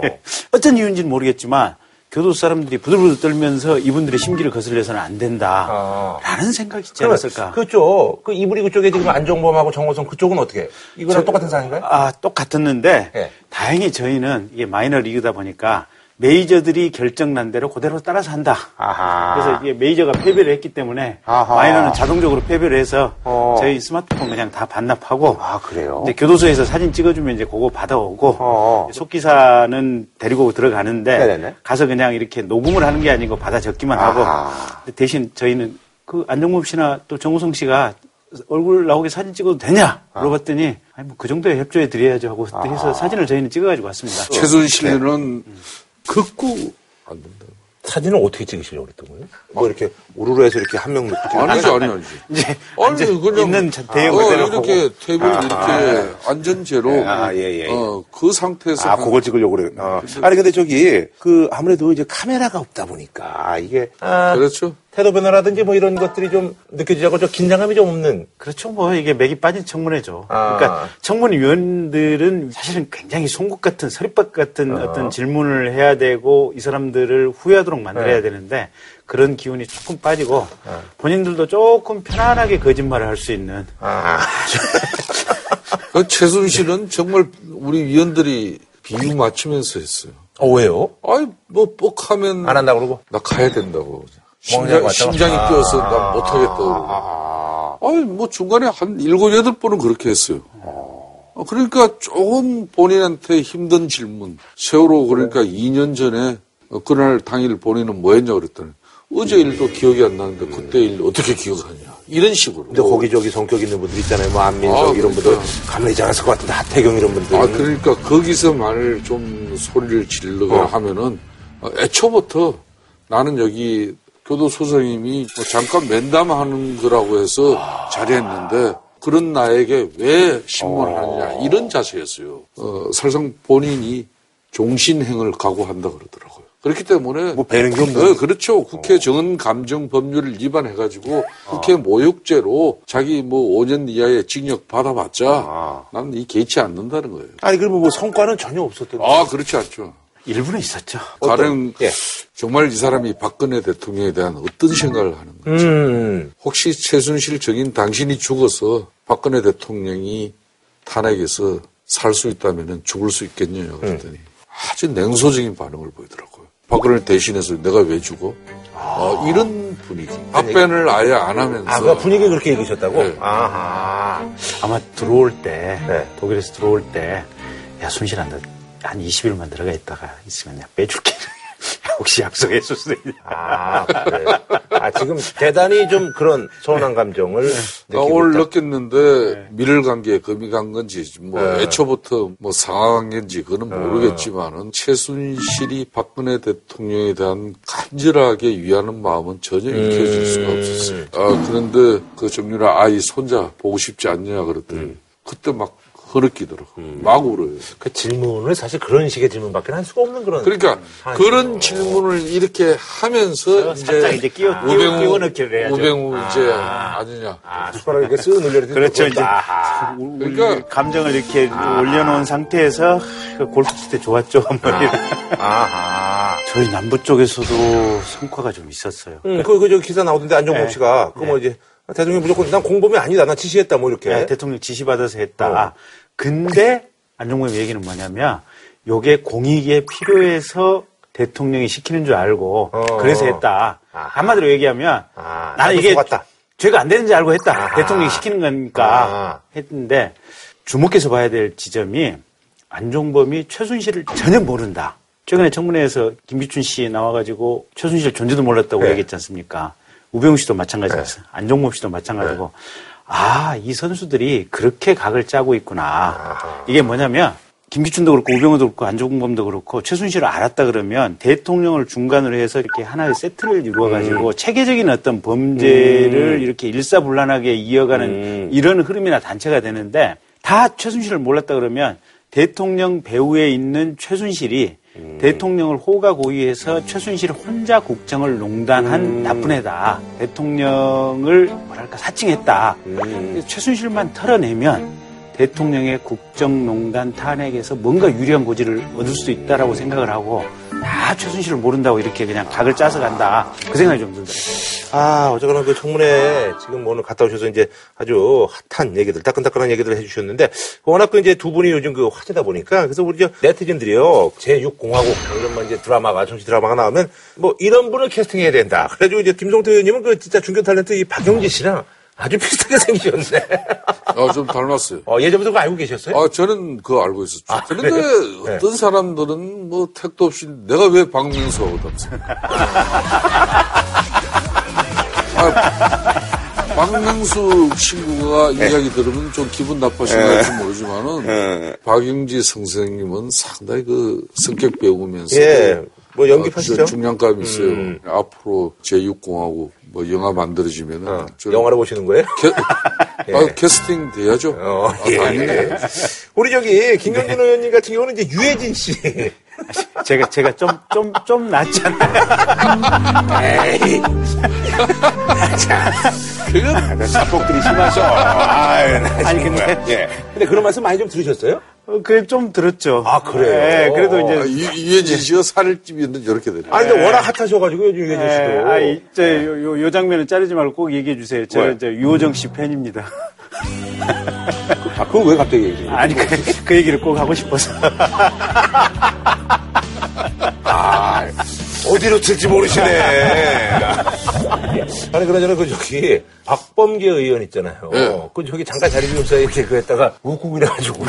어떤 이유인지는 모르겠지만 교도 사람들이 부들부들 떨면서 이분들의 심기를 거슬려서는 안 된다. 라는 생각이 있지 않았을까. 그쪽, 그 이브리그 쪽에 지금 안정범하고 정호성 그쪽은 어떻게? 이거랑 똑같은 상황인가요? 아, 똑같았는데 예. 다행히 저희는 이게 마이너 리그다 보니까 메이저들이 결정난 대로 그대로 따라서 한다. 아하. 그래서 이게 메이저가 패배를 했기 때문에 아하. 마이너는 자동적으로 패배를 해서 어. 저희 스마트폰 그냥 다 반납하고 아, 그래요? 이제 교도소에서 사진 찍어주면 이제 그거 받아오고 어. 속기사는 데리고 들어가는데 네네네. 가서 그냥 이렇게 녹음을 하는 게 아니고 받아 적기만 하고 아하. 근데 대신 저희는 그 안정범 씨나 또 정우성 씨가 얼굴 나오게 사진 찍어도 되냐 물어봤더니 아니 뭐 그 정도에 협조해 드려야죠 하고 해서 사진을 저희는 찍어가지고 왔습니다. 최순실은 극구 안 된다. 사진을 어떻게 찍으시려고 그랬던 거예요? 뭐 이렇게 우르르 해서 이렇게 한 명 놓고 찍는 아니지? 아니, 아니지. 이제 아니, 그냥. 있는 자- 대형 어, 이렇게. 테이블 아, 이렇게 안전제로. 아, 예, 예, 예. 어, 그 상태에서. 아, 한- 그걸 찍으려고 그래요. 어. 아니, 근데 저기, 그, 아무래도 이제 카메라가 없다 보니까, 이게, 아, 그렇죠. 태도 변화라든지 뭐 이런 것들이 좀 느껴지지 않고 저 긴장감이 좀 없는. 그렇죠. 뭐 이게 맥이 빠진 청문회죠. 아. 그러니까 청문위원들은 사실은 굉장히 송곳 같은 서립박 같은 어. 떤 질문을 해야 되고 이 사람들을 후회하도록 만들어야 네. 되는데 그런 기운이 조금 빠지고 본인들도 조금 편안하게 거짓말을 할 수 있는 아. 그 최순실은 정말 우리 위원들이 비유 맞추면서 했어요. 어, 왜요? 아이, 뭐, 뻑 하면. 안 한다고 그러고? 나 가야 된다고. 심장? 심장이 아. 뛰어서 나 못하겠다 그러고. 아이, 뭐 중간에 한 일곱, 여덟 번은 그렇게 했어요. 어, 그러니까 조금 본인한테 힘든 질문. 세월호 그러니까 2년 전에 어, 그날 당일 본인은 뭐 했냐 그랬더니 어제 일도 기억이 안 나는데 그때 일 어떻게 기억하냐. 이런 식으로. 근데 거기 저기 성격 있는 분들 있잖아요. 뭐 안민석 아, 이런 분들 그러니까. 가만히 있지 않았을 것 같은데 하태경 이런 분들. 아, 그러니까 거기서 만일 좀 소리를 지르거나 어. 하면은 어, 애초부터 나는 여기 교도소장님이 뭐 잠깐 면담하는 거라고 해서 자리했는데 그런 나에게 왜 신문을 하느냐 이런 자세였어요. 어, 사실상 본인이 종신행을 각오한다 그러더라고요. 그렇기 때문에 뭐 배는 게 없는 네, 그렇죠. 국회 정은 감정 법률을 위반해 가지고 국회 모욕죄로 자기 뭐 5년 이하의 징역 받아봤자 나는 이 개의치 않는다는 거예요. 아니 그러면 뭐 성과는 전혀 없었던 아 그렇지 않죠. 일부는 있었죠. 가령 예. 정말 이 사람이 박근혜 대통령에 대한 어떤 생각을 하는 건지. 음. 혹시 최순실 증인 당신이 죽어서 박근혜 대통령이 탄핵에서 살 수 있다면 죽을 수 있겠냐요. 그랬더니 아주 냉소적인 반응을 보이더라고요. 박근혜를 대신해서 내가 왜 죽어? 어, 이런 분위기. 답변을 아예 안 하면서. 아, 그 분위기 그렇게 읽으셨다고? 네. 아하. 아마 들어올 때, 네. 독일에서 들어올 때, 야, 순실아, 너 한 20일만 들어가 있다가 있으면 내가 빼줄게. 혹시 약속해줄 수 있냐. 아, 그래. 아, 지금 대단히 좀 그런 서운한 감정을 아, 느끼고 오늘 있다. 느꼈는데 밀을 간게 금이 간 건지 뭐 네. 애초부터 뭐 상황한 건지 그건 모르겠지만은 최순실이 박근혜 대통령에 대한 간절하게 위하는 마음은 전혀 읽혀질 수가 음. 없었어요. 아 그런데 그 정유라 아이 손자 보고 싶지 않냐 그랬더니 음. 그때 막 흐느끼더라고. 막 울어요. 그 질문을 사실 그런 식의 질문밖에 할 수가 없는 그런. 그러니까 상황이죠. 그런 질문을 이렇게 하면서 살짝 이제 끼워, 끼워, 끼워 우병우 넣기를 해야죠. 우병우 이제 아니냐. 아, 숟가락 이렇게 쓱 늘려도 그렇죠, 이제. 아하. 그러니까 감정을 이렇게 올려놓은 상태에서 그 골프 칠때 좋았죠. 뭐 이런. 아하. 저희 남부 쪽에서도 성과가 좀 있었어요. 음, 그, 그, 저 기사 나오던데 안종범 네. 씨가. 그뭐 이제 대통령이 무조건 난 공범이 아니다. 난 지시했다. 뭐 이렇게. 네, 대통령 지시받아서 했다. 근데 안종범 얘기는 뭐냐면 요게 공익에 필요해서 대통령이 시키는 줄 알고 어. 그래서 했다. 한마디로 얘기하면 아, 나는 이게 속았다. 죄가 안 되는지 알고 했다. 아하. 대통령이 시키는 거니까 아. 했는데 주목해서 봐야 될 지점이 안종범이 최순실을 전혀 모른다. 최근에 청문회에서 김기춘 씨 나와가지고 최순실 존재도 몰랐다고 네. 얘기했지 않습니까? 우병우 씨도 마찬가지였어요. 안종범 씨도 마찬가지고. 아, 이 선수들이 그렇게 각을 짜고 있구나. 이게 뭐냐면 김기춘도 그렇고 우병우도 그렇고 안종범도 그렇고 최순실을 알았다 그러면 대통령을 중간으로 해서 이렇게 하나의 세트를 이루어가지고 체계적인 어떤 범죄를 이렇게 일사불란하게 이어가는 이런 흐름이나 단체가 되는데 다 최순실을 몰랐다 그러면 대통령 배후에 있는 최순실이 대통령을 호가 고의해서 최순실 혼자 국정을 농단한 나쁜 애다. 대통령을 뭐랄까 사칭했다. 그래서 최순실만 털어내면 대통령의 국정농단 탄핵에서 뭔가 유리한 고지를 얻을 수 있다라고 생각을 하고 다 최순실을 모른다고 이렇게 그냥 각을 짜서 간다. 그 생각이 좀 들더라고요. 아, 어쨌거나 그 청문회 지금 오늘 갔다 오셔서 이제 아주 핫한 얘기들, 따끈따끈한 얘기들을 해주셨는데, 워낙 그 이제 두 분이 요즘 그 화제다 보니까, 그래서 우리 저 네티즌들이요, 제6공화국, 이런 뭐 이제 드라마가, 정치 드라마가 나오면, 뭐 이런 분을 캐스팅해야 된다. 그래가지고 이제 김성태 의원님은 그 진짜 중견 탤런트 이 박영지 씨랑 아주 비슷하게 생기셨네. 아, 좀 닮았어요. 어, 예전부터 알고 계셨어요? 아, 저는 그거 알고 있었죠. 아, 그런데? 네. 어떤 사람들은 뭐 택도 없이 내가 왜 박명수하고 닮습니까? 아, 박명수 친구가 네. 이야기 들으면 좀 기분 나빠하실지 모르지만은 박영지 선생님은 상당히 그 성격 배우면서 예, 뭐 연기하시죠? 어, 중량감이 있어요. 음. 앞으로 제6공하고 뭐 영화 만들어지면은 어, 영화로 보시는 거예요? 캐, 아, 캐스팅 돼야죠. 어, 아, 예. 당연히. 우리 저기 김경진 의원님 같은 경우는 이제 유해진 씨. 제가 제가 좀 좀 좀 낫잖아요. 에이. 그건 자폭들이 심하셔. 아유, 나 아니, 정말. 근데- 예. 근데 그런 말씀 많이 좀 들으셨어요? 어, 그래 좀 들었죠. 아, 그래요? 네, 그래도 아, 이제 유- 유해진 씨가 살을 찌면 이렇게 되네. 아니, 근데 워낙 핫하셔가지고, 요즘 유해진 네, 씨도. 아, 이, 저, 요, 요, 요 장면은 자르지 말고 꼭 얘기해 주세요. 저, 왜? 저 유호정 씨 팬입니다. 아, 그건 왜 갑자기 얘기해요? 아니, 그, 그 얘기를 꼭 하고 싶어서. 아, 어디로 튈지 모르시네. 아니, 그나저나 그 저기, 박범계 의원 있잖아요. 예. 그 저기 잠깐 자리 비움 사이에 이렇게 그 했다가 우국이래가지고.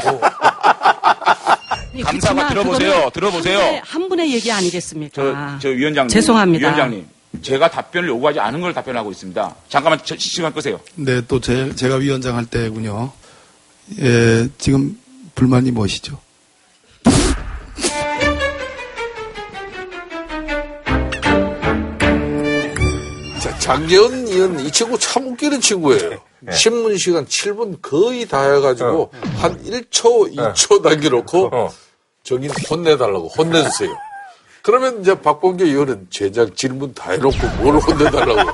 감사가 들어보세요. 들어보세요. 네, 한 분의 얘기 아니겠습니까? 저, 저 위원장님. 죄송합니다. 위원장님. 제가 답변을 요구하지 않은 걸 답변하고 있습니다. 잠깐만 저, 시간 끄세요. 네, 또 제, 제가 위원장 할 때군요. 예, 지금 불만이 무엇이죠? 자, 장재현 의원 이 친구 참 웃기는 친구예요. 신문 시간 7분 거의 다 해가지고 한 1초, 2초 남겨놓고 정인 혼내달라고 혼내주세요. 그러면 이제 박범계 의원은 제작 질문 다 해놓고 뭘 혼내달라고.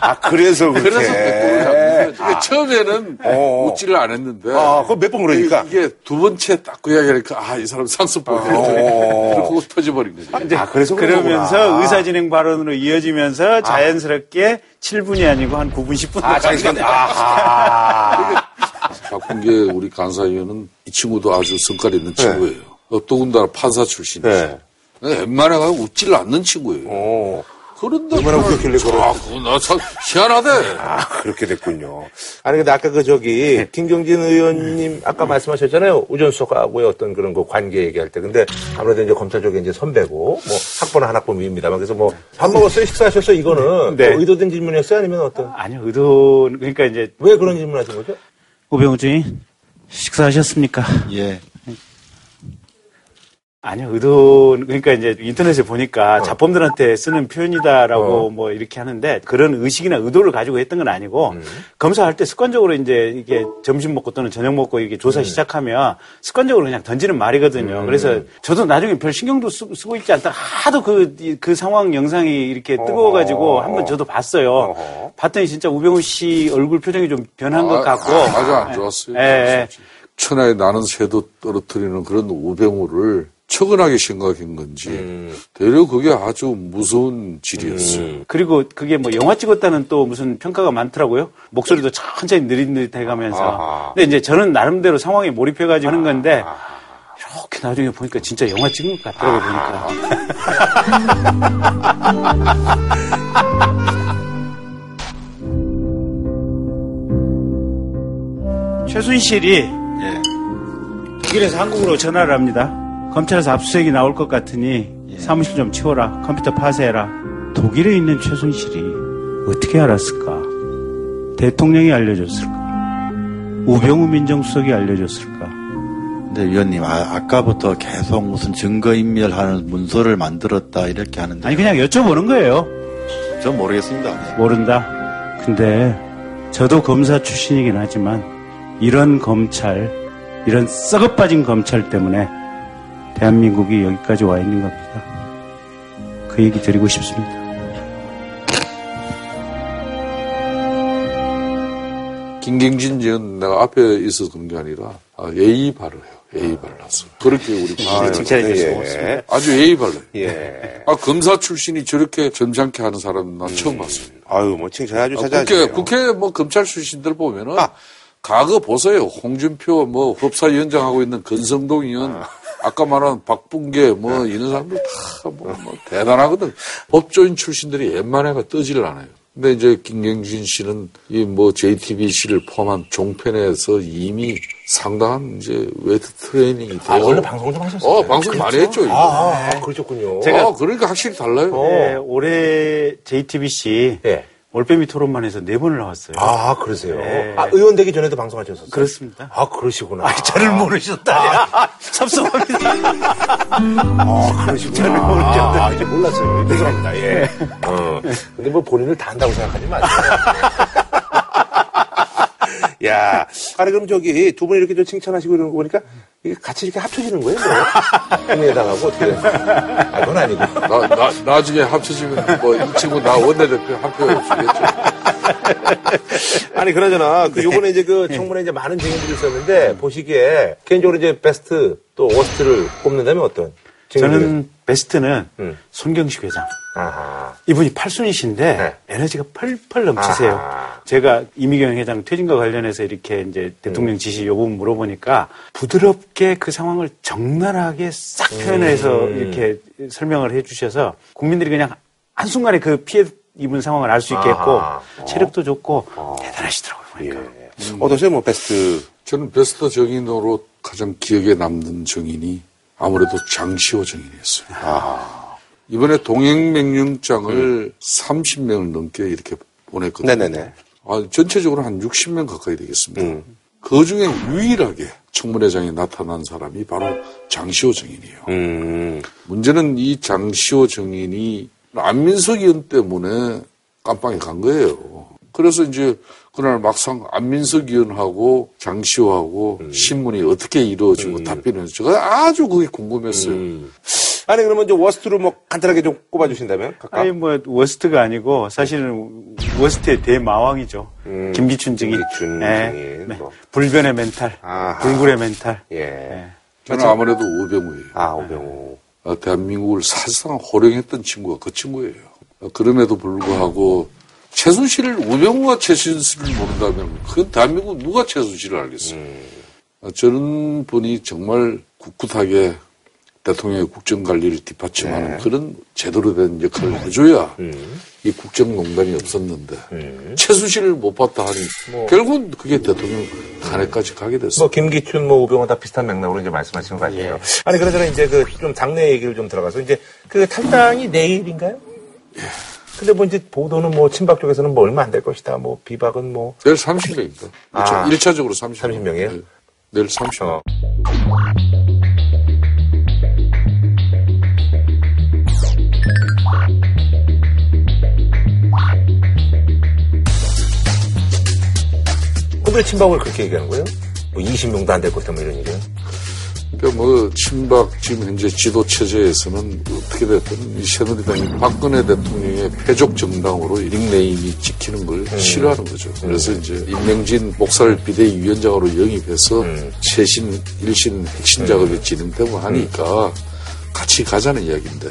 아, 그래서 그렇게. 그래서 이게 처음에는 어. 웃지를 않았는데. 아, 그거 몇 번 그러니까? 이게 두 번째 딱 그 이야기하니까 아, 이 사람 상습 보이네. 어. 그러고 터져버린 거지. 이제 아, 그래서 그러면서. 의사진행 발언으로 이어지면서 자연스럽게 7분이 아니고 한 9분, 10분. 아, 시간, 아하. 박범계 우리 간사위원은 이 친구도 아주 성깔 있는 친구예요. 어, 더군다나 판사 출신이시. 웬만해 가지고 웃지를 않는 친구예요. 그런데 얼마나 웃겼길래 그걸. 아, 그거 나참 희한하대. 아, 그렇게 됐군요. 아니, 근데 아까 그 저기, 김경진 의원님 아까 말씀하셨잖아요. 우전수석하고의 어떤 그런 그 관계 얘기할 때. 근데 아무래도 이제 검찰 쪽에 이제 선배고, 뭐, 학번은 한 학번 위입니다만. 그래서 뭐, 밥 먹었어요? 식사하셨어요? 이거는. 네. 뭐 의도된 질문이었어요? 아니면 어떤? 아니요, 의도, 그러니까 이제. 왜 그런 질문 하신 거죠? 주인, 식사하셨습니까? 예. 아니요, 의도, 그러니까 이제 인터넷에 보니까 자범들한테 쓰는 표현이다라고 뭐 이렇게 하는데 그런 의식이나 의도를 가지고 했던 건 아니고 검사할 때 습관적으로 이제 이게 점심 먹고 또는 저녁 먹고 이게 조사 시작하면 습관적으로 그냥 던지는 말이거든요. 그래서 저도 나중에 별 신경도 쓰, 고 있지 않다가 하도 그, 이- 그 상황 영상이 이렇게 뜨거워가지고 한번 저도 봤어요. 봤더니 진짜 우병우 씨 얼굴 표정이 좀 변한 것 같고. 아, 아주 안 좋았어요. 예, 예. 천하에 나는 새도 떨어뜨리는 그런 우병우를 처근하게 생각한 건지 대려 그게 아주 무서운 질이었어요. 그리고 그게 뭐 영화 찍었다는 또 무슨 평가가 많더라고요. 목소리도 천천히 느릿느릿해 가면서. 근데 이제 저는 나름대로 상황에 몰입해가지고 하는 건데, 이렇게 나중에 보니까 진짜 영화 찍은 것 같더라고요, 보니까. 최순실이 독일에서 한국으로 전화를 합니다. 검찰에서 압수수색이 나올 것 같으니 사무실 좀 치워라. 컴퓨터 파쇄해라. 독일에 있는 최순실이 어떻게 알았을까? 대통령이 알려줬을까? 우병우 민정수석이 알려줬을까? 근데 위원님, 아, 까부터 계속 무슨 증거인멸하는 문서를 만들었다 이렇게 하는데. 아니 그냥 여쭤보는 거예요. 전 모르겠습니다. 모른다. 근데 저도 검사 출신이긴 하지만 이런 검찰, 이런 썩어빠진 검찰 때문에 대한민국이 여기까지 와 있는 겁니다. 그 얘기 드리고 싶습니다. 김경진 전 내가 앞에 있어서 그런 게 아니라 아, 예의 바르요. 예의 발라서 그렇게 우리 아유, 칭찬해 예. 주셔서 고맙습니다. 아주 예의 발라요. 예. 아 검사 출신이 저렇게 점잖게 하는 사람 난 처음 봤어요. 아유, 뭐, 칭찬 아주 아. 국회 국회 뭐 검찰 출신들 보면은 과거 보세요. 홍준표 뭐 법사위원장 있는 건성동 의원 아 까 말한 박bun계 뭐 이런 사람들 다뭐 대단하거든. 법조인 출신들이 웬만해가 떠지를 않아요. 근데 이제 김경진 씨는 이 뭐 JTBC를 포함한 종편에서 이미 상당한 이제 웨트 트레이닝이. 아, 원래 방송 좀 하셨어요? 어, 방송 많이 했죠. 이거. 아, 아, 아, 그러셨군요. 제가- 아, 그러니까 확실히 달라요. 네, 올해 JTBC 올빼미 토론만 해서 네 번을 나왔어요. 아, 그러세요? 네. 아, 의원 되기 전에도 방송하셨었어요? 그렇습니다. 아, 그러시구나. 아, 저를 모르셨다냐. 섭섭합니다. 아, 그러시구나. 아, 이제 몰랐어요. 죄송합니다. 예. 어. 근데 뭐 본인을 다 한다고 생각하지 마세요. 야, 아니, 그럼 저기 두 분 이렇게 좀 칭찬하시고 이러는 거 보니까 이게 같이 이렇게 합쳐지는 거예요? 형에다가고 어떻게. 아, 그건 아니고. 나, 나, 나중에 합쳐지면 뭐 이 친구 나 원내대표 한 표 주겠죠. 아니, 그러잖아. 그 요번에 이제 그 청문회 이제 많은 증인들이 있었는데 보시기에 개인적으로 이제 베스트 또 워스트를 꼽는다면 어떤? 증인들이 저는 베스트는 손경식 회장. 이분이 팔순이신데 에너지가 펄펄 넘치세요. 제가 이미경 회장 퇴진과 관련해서 이렇게 이제 대통령 지시 요구 물어보니까 부드럽게 그 상황을 적나라하게 싹 표현해서 음. 이렇게 설명을 해 주셔서 국민들이 그냥 한순간에 그 피해 입은 상황을 알 수 있게 했고 아하. 체력도 좋고 대단하시더라고요. 보니까. 어떠세요? 뭐 베스트. 저는 베스트 정인으로 가장 기억에 남는 정인이 아무래도 장시호 정인이었어요. 이번에 동행명령장을 30명을 넘게 이렇게 보냈거든요. 네네네. 아, 전체적으로 한 60명 가까이 되겠습니다. 그 중에 유일하게 청문회장에 나타난 사람이 바로 장시호 정인이에요. 음. 문제는 이 장시호 정인이 안민석 의원 때문에 깜빵에 간 거예요. 그래서 이제 그날 막상 안민석 의원하고 장시호하고 신문이 어떻게 이루어지고 답변을 제가 아주 그게 궁금했어요. 아니 그러면 이제 worst로 뭐 간단하게 좀 꼽아주신다면 각각. 아니 뭐 worst가 아니고 사실은 worst의 대마왕이죠. 김기춘 증인. 음, 김기춘 네. 증인, 네. 뭐. 불변의 멘탈, 불굴의 멘탈. 예. 네. 저는 아무래도 우병우예요. 아 우병우. 어, 대한민국을 사실상 호령했던 친구가 그 친구예요. 어, 그럼에도 불구하고 최순실을 우병우가 최순실을 모른다면 그 대한민국 누가 최순실을 알겠어요. 어, 저런 분이 정말 꿋꿋하게 대통령의 국정관리를 뒷받침하는 그런 제대로 된 역할을 해줘야 이 국정농단이 없었는데 최순실을 못 봤다 하니 결국은 그게 대통령 탄핵까지 가게 됐어요. 뭐 김기춘, 뭐 우병우 다 비슷한 맥락으로 이제 말씀하시는 것 같아요. 아니 그러잖아 이제 그 좀 당내 얘기를 좀 들어가서 이제 그 탈당이 내일인가요? 근데 뭐 이제 보도는 뭐 친박 쪽에서는 뭐 얼마 안 될 것이다. 뭐 비박은 뭐 내일 30명입니다. 아. 1차적으로 30명. 30명이에요? 내일 30명. 왜 친박을 그렇게 얘기하는 거예요? 뭐 20명도 안 될 것이다 뭐 이런 얘기예요? 그러니까 뭐 친박 지금 현재 지도 체제에서는 어떻게 됐든 이 새누리당이 박근혜 대통령의 패족 정당으로 닉네임이 찍히는 걸 싫어하는 거죠. 그래서 이제 임명진 목살 비대위원장으로 영입해서 최신 일신 핵심 작업이 진행되고 하니까 같이 가자는 이야기인데.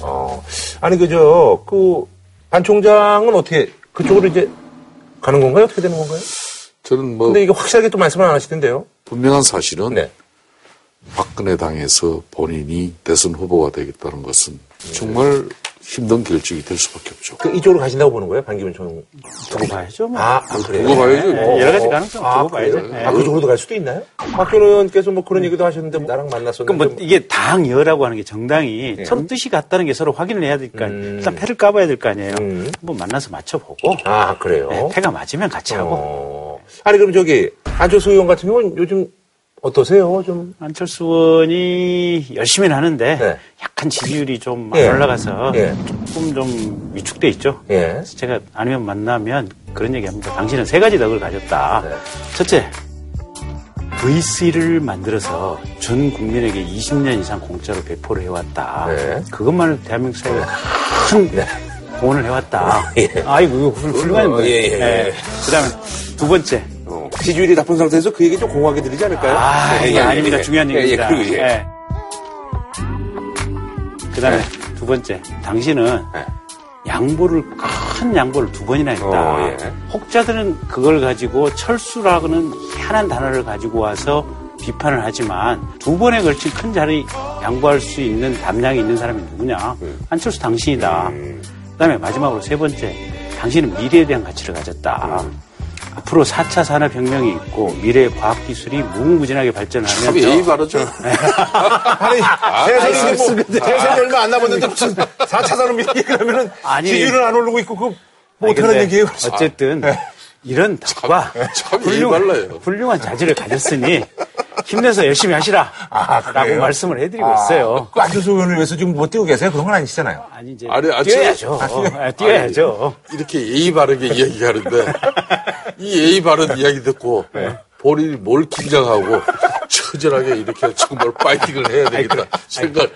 어. 아니 그저 그반 총장은 어떻게 그쪽으로 이제 가는 건가요? 어떻게 되는 건가요? 저는 뭐 근데 이게 확실하게 또 말씀을 안 하시던데요? 분명한 사실은 네. 박근혜 당에서 본인이 대선 후보가 되겠다는 것은 정말 힘든 결정이 될 수밖에 없죠. 그 이쪽으로 가신다고 보는 거예요? 반기문 총. 두고 봐야죠. 뭐. 아, 아, 그래요? 두고 봐야죠. 네, 여러 가지 가능성 아, 두고 봐야죠. 네. 아, 그쪽으로도 갈 수도 있나요? 박균 의원께서 뭐 그런 얘기도 하셨는데 나랑 만났었는데. 그러니까 뭐 이게 당여라고 하는 게 정당이 서로 뜻이 같다는 게 서로 확인을 해야 되니까 일단 패를 까봐야 될 거 아니에요. 한번 만나서 맞춰보고. 아, 그래요? 네, 패가 맞으면 같이 하고. 어. 아니, 그럼 저기, 안철수 의원 같은 경우는 요즘 어떠세요? 좀. 안철수 의원이 열심히는 하는데 네. 약간 지지율이 좀안 예. 올라가서 예. 조금 좀 위축돼 있죠. 예. 제가 아니면 만나면 그런 얘기합니다. 당신은 세 가지 덕을 가졌다. 네. 첫째, VC를 만들어서 전 국민에게 20년 이상 공짜로 배포를 해왔다. 네. 그것만으로 대한민국 사회가 큰 공헌을 해왔다. 예. 아이고 이거 훌- 훌륭한 어, 거예요. 예, 예, 예. 그다음에 두 번째, 지지율이 나쁜 상태에서 그 얘기 좀 공허하게 들리지 않을까요? 아, 예, 이게 예, 아닙니다. 예. 중요한 예, 예, 얘기입니다. 그리고 예. 예. 그 다음에 두 번째, 당신은 양보를, 큰 양보를 두 번이나 했다. 어, 예. 혹자들은 그걸 가지고 철수라고는 희한한 단어를 가지고 와서 비판을 하지만 두 번에 걸친 큰 자리 양보할 수 있는 담량이 있는 사람이 누구냐? 안철수 당신이다. 그 다음에 마지막으로 세 번째, 당신은 미래에 대한 가치를 가졌다. 앞으로 4차 산업혁명이 있고 미래의 과학기술이 무궁무진하게 발전하면 참 예의 바르죠. 아니, 대선이 뭐, 대선이 얼마 안 남았는데 무슨 4차 산업 얘기를 하면은 아니. 지지율은 안 오르고 있고, 뭐 어떡하는 근데 얘기예요? 어쨌든 이런 덕과 참 예의 발라요. 훌륭한 자질을 가졌으니 힘내서 열심히 하시라 라고 그래요? 말씀을 해드리고 아, 있어요. 그 안철수 의원을 위해서 지금 못 뛰고 계세요? 그런 건 아니시잖아요. 아니 이제 아니, 아, 뛰어야죠. 저- 아, 뛰어야죠. 이렇게 예의 바르게 이야기하는데 이 예의 바른 이야기 듣고 본인이 뭘 긴장하고 처절하게 이렇게 정말 파이팅을 해야 되겠다 생각.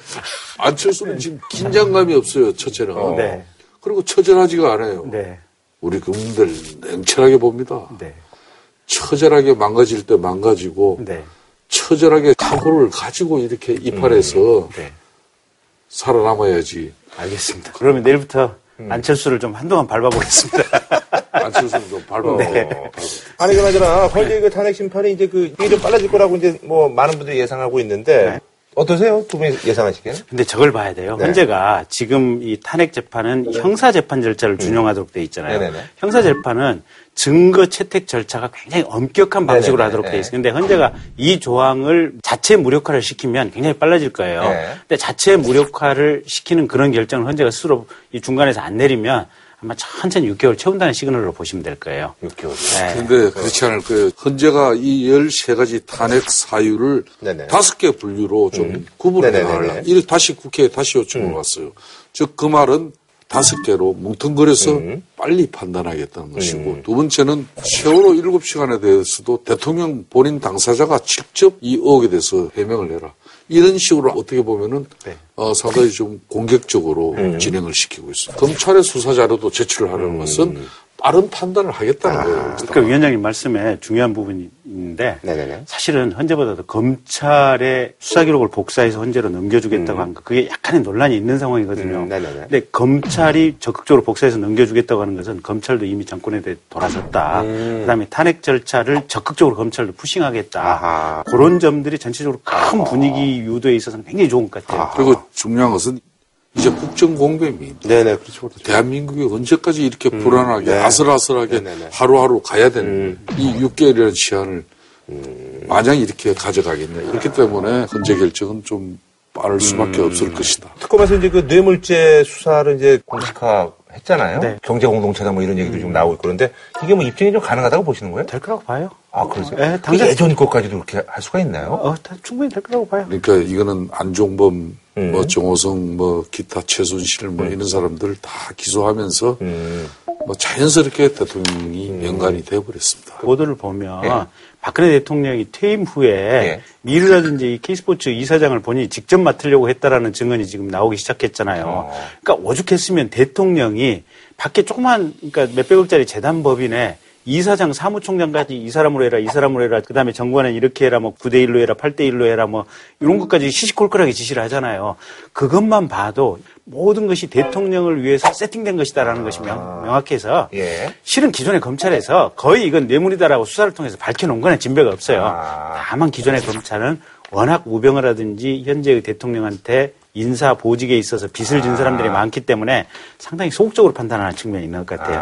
안철수는 지금 긴장감이 없어요. 첫째는. 네. 그리고 처절하지가 않아요. 네. 우리 국민들 냉철하게 봅니다. 네. 처절하게 망가질 때 망가지고 네. 처절하게 각오를 가지고 이렇게 이팔해서 네. 살아남아야지. 알겠습니다. 그러면 내일부터 안철수를 좀 한동안 밟아보겠습니다. 안철수는 좀 밟아. 네. 아니 그나저나 헌재 그 탄핵 심판이 이제 그 이게 좀 빨라질 거라고 이제 뭐 많은 분들이 예상하고 있는데 어떠세요? 두 분이 예상하시기에는? 근데 저걸 봐야 돼요. 네. 헌재가 지금 이 탄핵 재판은 형사 재판 절차를 준용하도록 돼 있잖아요. 음. 네네네. 형사 재판은 증거 채택 절차가 굉장히 엄격한 방식으로 네네네. 하도록 돼 있어요. 근데 헌재가 이 조항을 자체 무력화를 시키면 굉장히 빨라질 거예요. 네. 근데 자체 무력화를 시키는 그런 결정을 헌재가 스스로 이 중간에서 안 내리면 아마 천천히 6개월 채운다는 시그널로 보시면 될 거예요. 6개월. 네. 근데 그렇지 않을 거예요. 헌재가 이 13가지 탄핵 사유를 네네. 다섯 개 분류로 좀 구분해 네네네네. 나가려. 이를 다시 국회에 다시 요청을 왔어요. 즉, 그 말은 다섯 개로 뭉텅거려서 빨리 판단하겠다는 것이고, 두 번째는 세월호 7시간에 대해서도 대통령 본인 당사자가 직접 이 의혹에 대해서 해명을 해라. 이런 식으로 어떻게 보면은 어, 상당히 좀 공격적으로 진행을 시키고 있습니다. 검찰의 수사 자료도 제출을 하려는 것은 빠른 판단을 하겠다는 거예요. 그러니까 위원장님 말씀에 중요한 부분이 있는데 사실은 헌재보다도 검찰의 수사 기록을 복사해서 헌재로 넘겨주겠다고 한거 그게 약간의 논란이 있는 상황이거든요. 근데 검찰이 적극적으로 복사해서 넘겨주겠다고 하는 것은 검찰도 이미 정권에 대해 돌아섰다. 그다음에 탄핵 절차를 적극적으로 검찰도 푸싱하겠다. 그런 점들이 전체적으로 큰 분위기 유도에 있어서는 굉장히 좋은 것 같아요. 그리고 중요한 것은 이제 국정 공백이 네네 그렇죠. 그렇죠. 대한민국이 언제까지 이렇게 불안하게 네. 아슬아슬하게 하루하루 가야 되는 이 6개월이라는 시한을 마냥 이렇게 가져가겠냐. 그렇기 때문에 헌재 결정은 좀 빠를 수밖에 없을 것이다. 특검에서 이제 그 뇌물죄 수사를 이제 공식화 했잖아요. 네. 경제 공동체다 뭐 이런 얘기도 좀 나오고 있고 그런데 이게 뭐 입증이 좀 가능하다고 보시는 거예요? 될 거라고 봐요. 아, 그러세요? 네, 그 당장- 예전 것까지도 그렇게 할 수가 있나요? 어, 다 충분히 될 거라고 봐요. 그러니까 이거는 안종범, 음. 뭐 정호성, 뭐 기타 최순실 뭐 이런 사람들 다 기소하면서 음. 뭐 자연스럽게 대통령이 연관이 되어버렸습니다. 보도를 보면 예. 박근혜 대통령이 퇴임 후에 예. 미르라든지 이 K스포츠 이사장을 본인이 직접 맡으려고 했다라는 증언이 지금 나오기 시작했잖아요. 그러니까 오죽했으면 대통령이 밖에 조그만 그러니까 몇백억짜리 재단 법인에 이사장 사무총장까지 이 사람으로 해라, 이 사람으로 해라, 그 다음에 정관은 이렇게 해라, 뭐 9대 1로 해라, 8대 1로 해라, 뭐 이런 것까지 시시콜콜하게 지시를 하잖아요. 그것만 봐도 모든 것이 대통령을 위해서 세팅된 것이다라는 것이 명, 명확해서 예. 실은 기존의 검찰에서 거의 이건 뇌물이다라고 수사를 통해서 밝혀놓은 거는 진배가 없어요. 다만 기존의 검찰은 워낙 우병을 하든지 현재의 대통령한테 인사 보직에 있어서 빚을 진 사람들이 많기 때문에 상당히 소극적으로 판단하는 측면이 있는 것 같아요.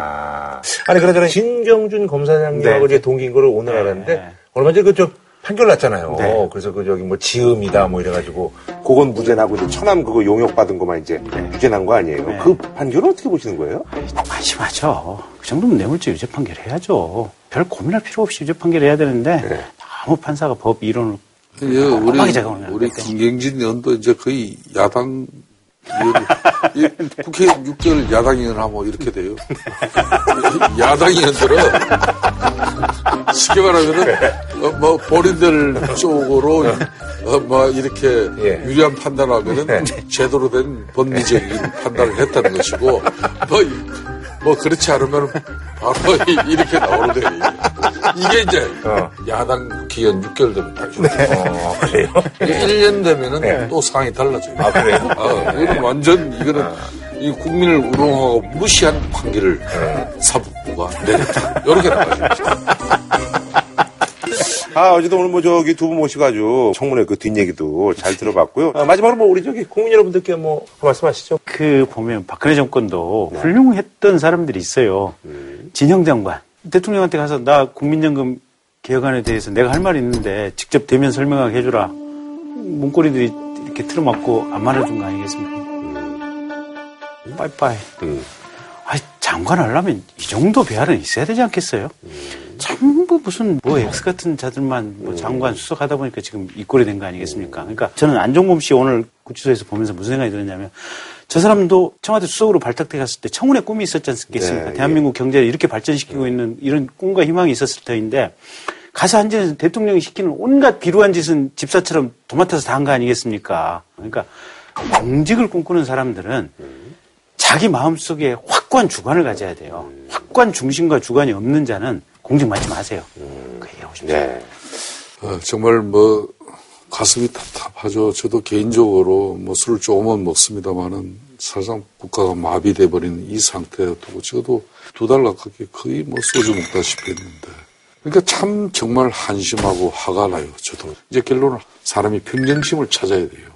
아 니 그러잖아요. 신경준 검사장님하고 네. 이제 동기인 거를 오늘 알았는데 얼마 전에 그저 판결 났잖아요. 네. 그래서 그 저기 뭐 지음이다 뭐 이래가지고 그건 무죄 나고 이제 천암 그거 용역 받은 거만 이제 유죄 난 거 아니에요. 네. 그 판결은 어떻게 보시는 거예요? 안심하죠. 그 정도면 뇌물죄 유죄 판결 해야죠. 별 고민할 필요 없이 유죄 판결 해야 되는데 네. 아무 판사가 법 이론을 예, 우리, 꼼꼼하게 작업을 우리 김경진 의원도 이제 거의 야당 의원이, 이 국회의원 6개월 야당 의원 하면 이렇게 돼요. 야당 의원들은 쉽게 말하면은 어, 뭐 본인들 쪽으로 어, 뭐 이렇게 유리한 판단하면은 제대로 된 법리적인 판단을 했다는 것이고 뭐, 뭐 그렇지 않으면 바로 이- 이렇게 나오는 거예요. 이게 이제 야당 기간 6개월 되면 다 어, 그래요? 1년 되면은 네. 또 상황이 달라져요. 아, 그래요? 아, 이거는 완전, 이거는 이 국민을 우롱하고 무시한 판결을 사법부가 내렸다. 이렇게 나가죠. 아, 어제도 오늘 뭐 저기 두 분 모시가지고 청문회 그 뒷얘기도 잘 들어봤고요. 아, 마지막으로 뭐 우리 저기 국민 여러분들께 뭐 말씀하시죠. 그 보면 박근혜 정권도 훌륭했던 사람들이 있어요. 진영 장관 대통령한테 가서 나 국민연금 개혁안에 대해서 내가 할 말이 있는데 직접 대면 설명하게 해주라. 문고리들이 이렇게 틀어막고 안 말해준 거 아니겠습니까? 빠이빠이. 아 장관 하려면 이 정도 배알은 있어야 되지 않겠어요? 전부 무슨 뭐 X 같은 자들만 뭐 장관 수석하다 보니까 지금 이 꼴이 된 거 아니겠습니까? 그러니까 저는 안종범 씨 오늘 구치소에서 보면서 무슨 생각이 들었냐면 저 사람도 청와대 수석으로 발탁돼 갔을 때 청운의 꿈이 있었지 않겠습니까? 네, 대한민국 경제를 이렇게 발전시키고 있는 이런 꿈과 희망이 있었을 터인데 가서 앉아서 대통령이 시키는 온갖 비루한 짓은 집사처럼 도맡아서 다 한 거 아니겠습니까? 그러니까 공직을 꿈꾸는 사람들은 자기 마음속에 확고한 주관을 가져야 돼요. 확고한 중심과 주관이 없는 자는 공직 맡지 마세요. 그 얘기하고 싶습니다. 어, 정말 뭐 가슴이 답답하죠. 저도 개인적으로 뭐 술을 조금은 먹습니다만은 사실상 국가가 마비돼 버린 이 상태에 두고 적어도 두 달 가깝게 거의 뭐 소주 먹다시피 했는데 그러니까 참 정말 한심하고 화가 나요. 저도 이제 결론은 사람이 평정심을 찾아야 돼요.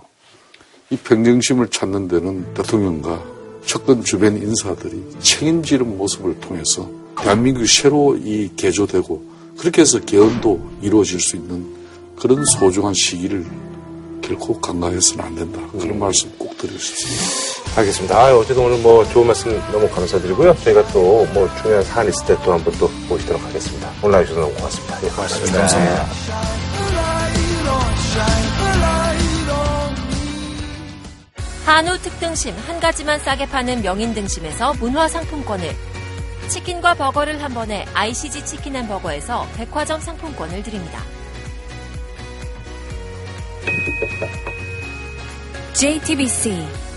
이 평정심을 찾는 데는 대통령과 측근 주변 인사들이 책임지는 모습을 통해서 대한민국이 새로 이 개조되고 그렇게 해서 개헌도 이루어질 수 있는 그런 소중한 시기를 결코 간과해서는 안 된다. 그런 말씀 꼭 드리고 싶습니다. 알겠습니다. 아, 어쨌든 오늘 뭐 좋은 말씀 너무 감사드리고요. 저희가 또 뭐 중요한 사안 있을 때 또 한 번 또 모시도록 하겠습니다. 오늘 나와주셔서 너무 고맙습니다. 예, 고맙습니다. 감사합니다. 한우 특등심 한 가지만 싸게 파는 명인 등심에서 문화 상품권을 치킨과 버거를 한 번에 ICG 치킨 앤 버거에서 백화점 상품권을 드립니다. JTBC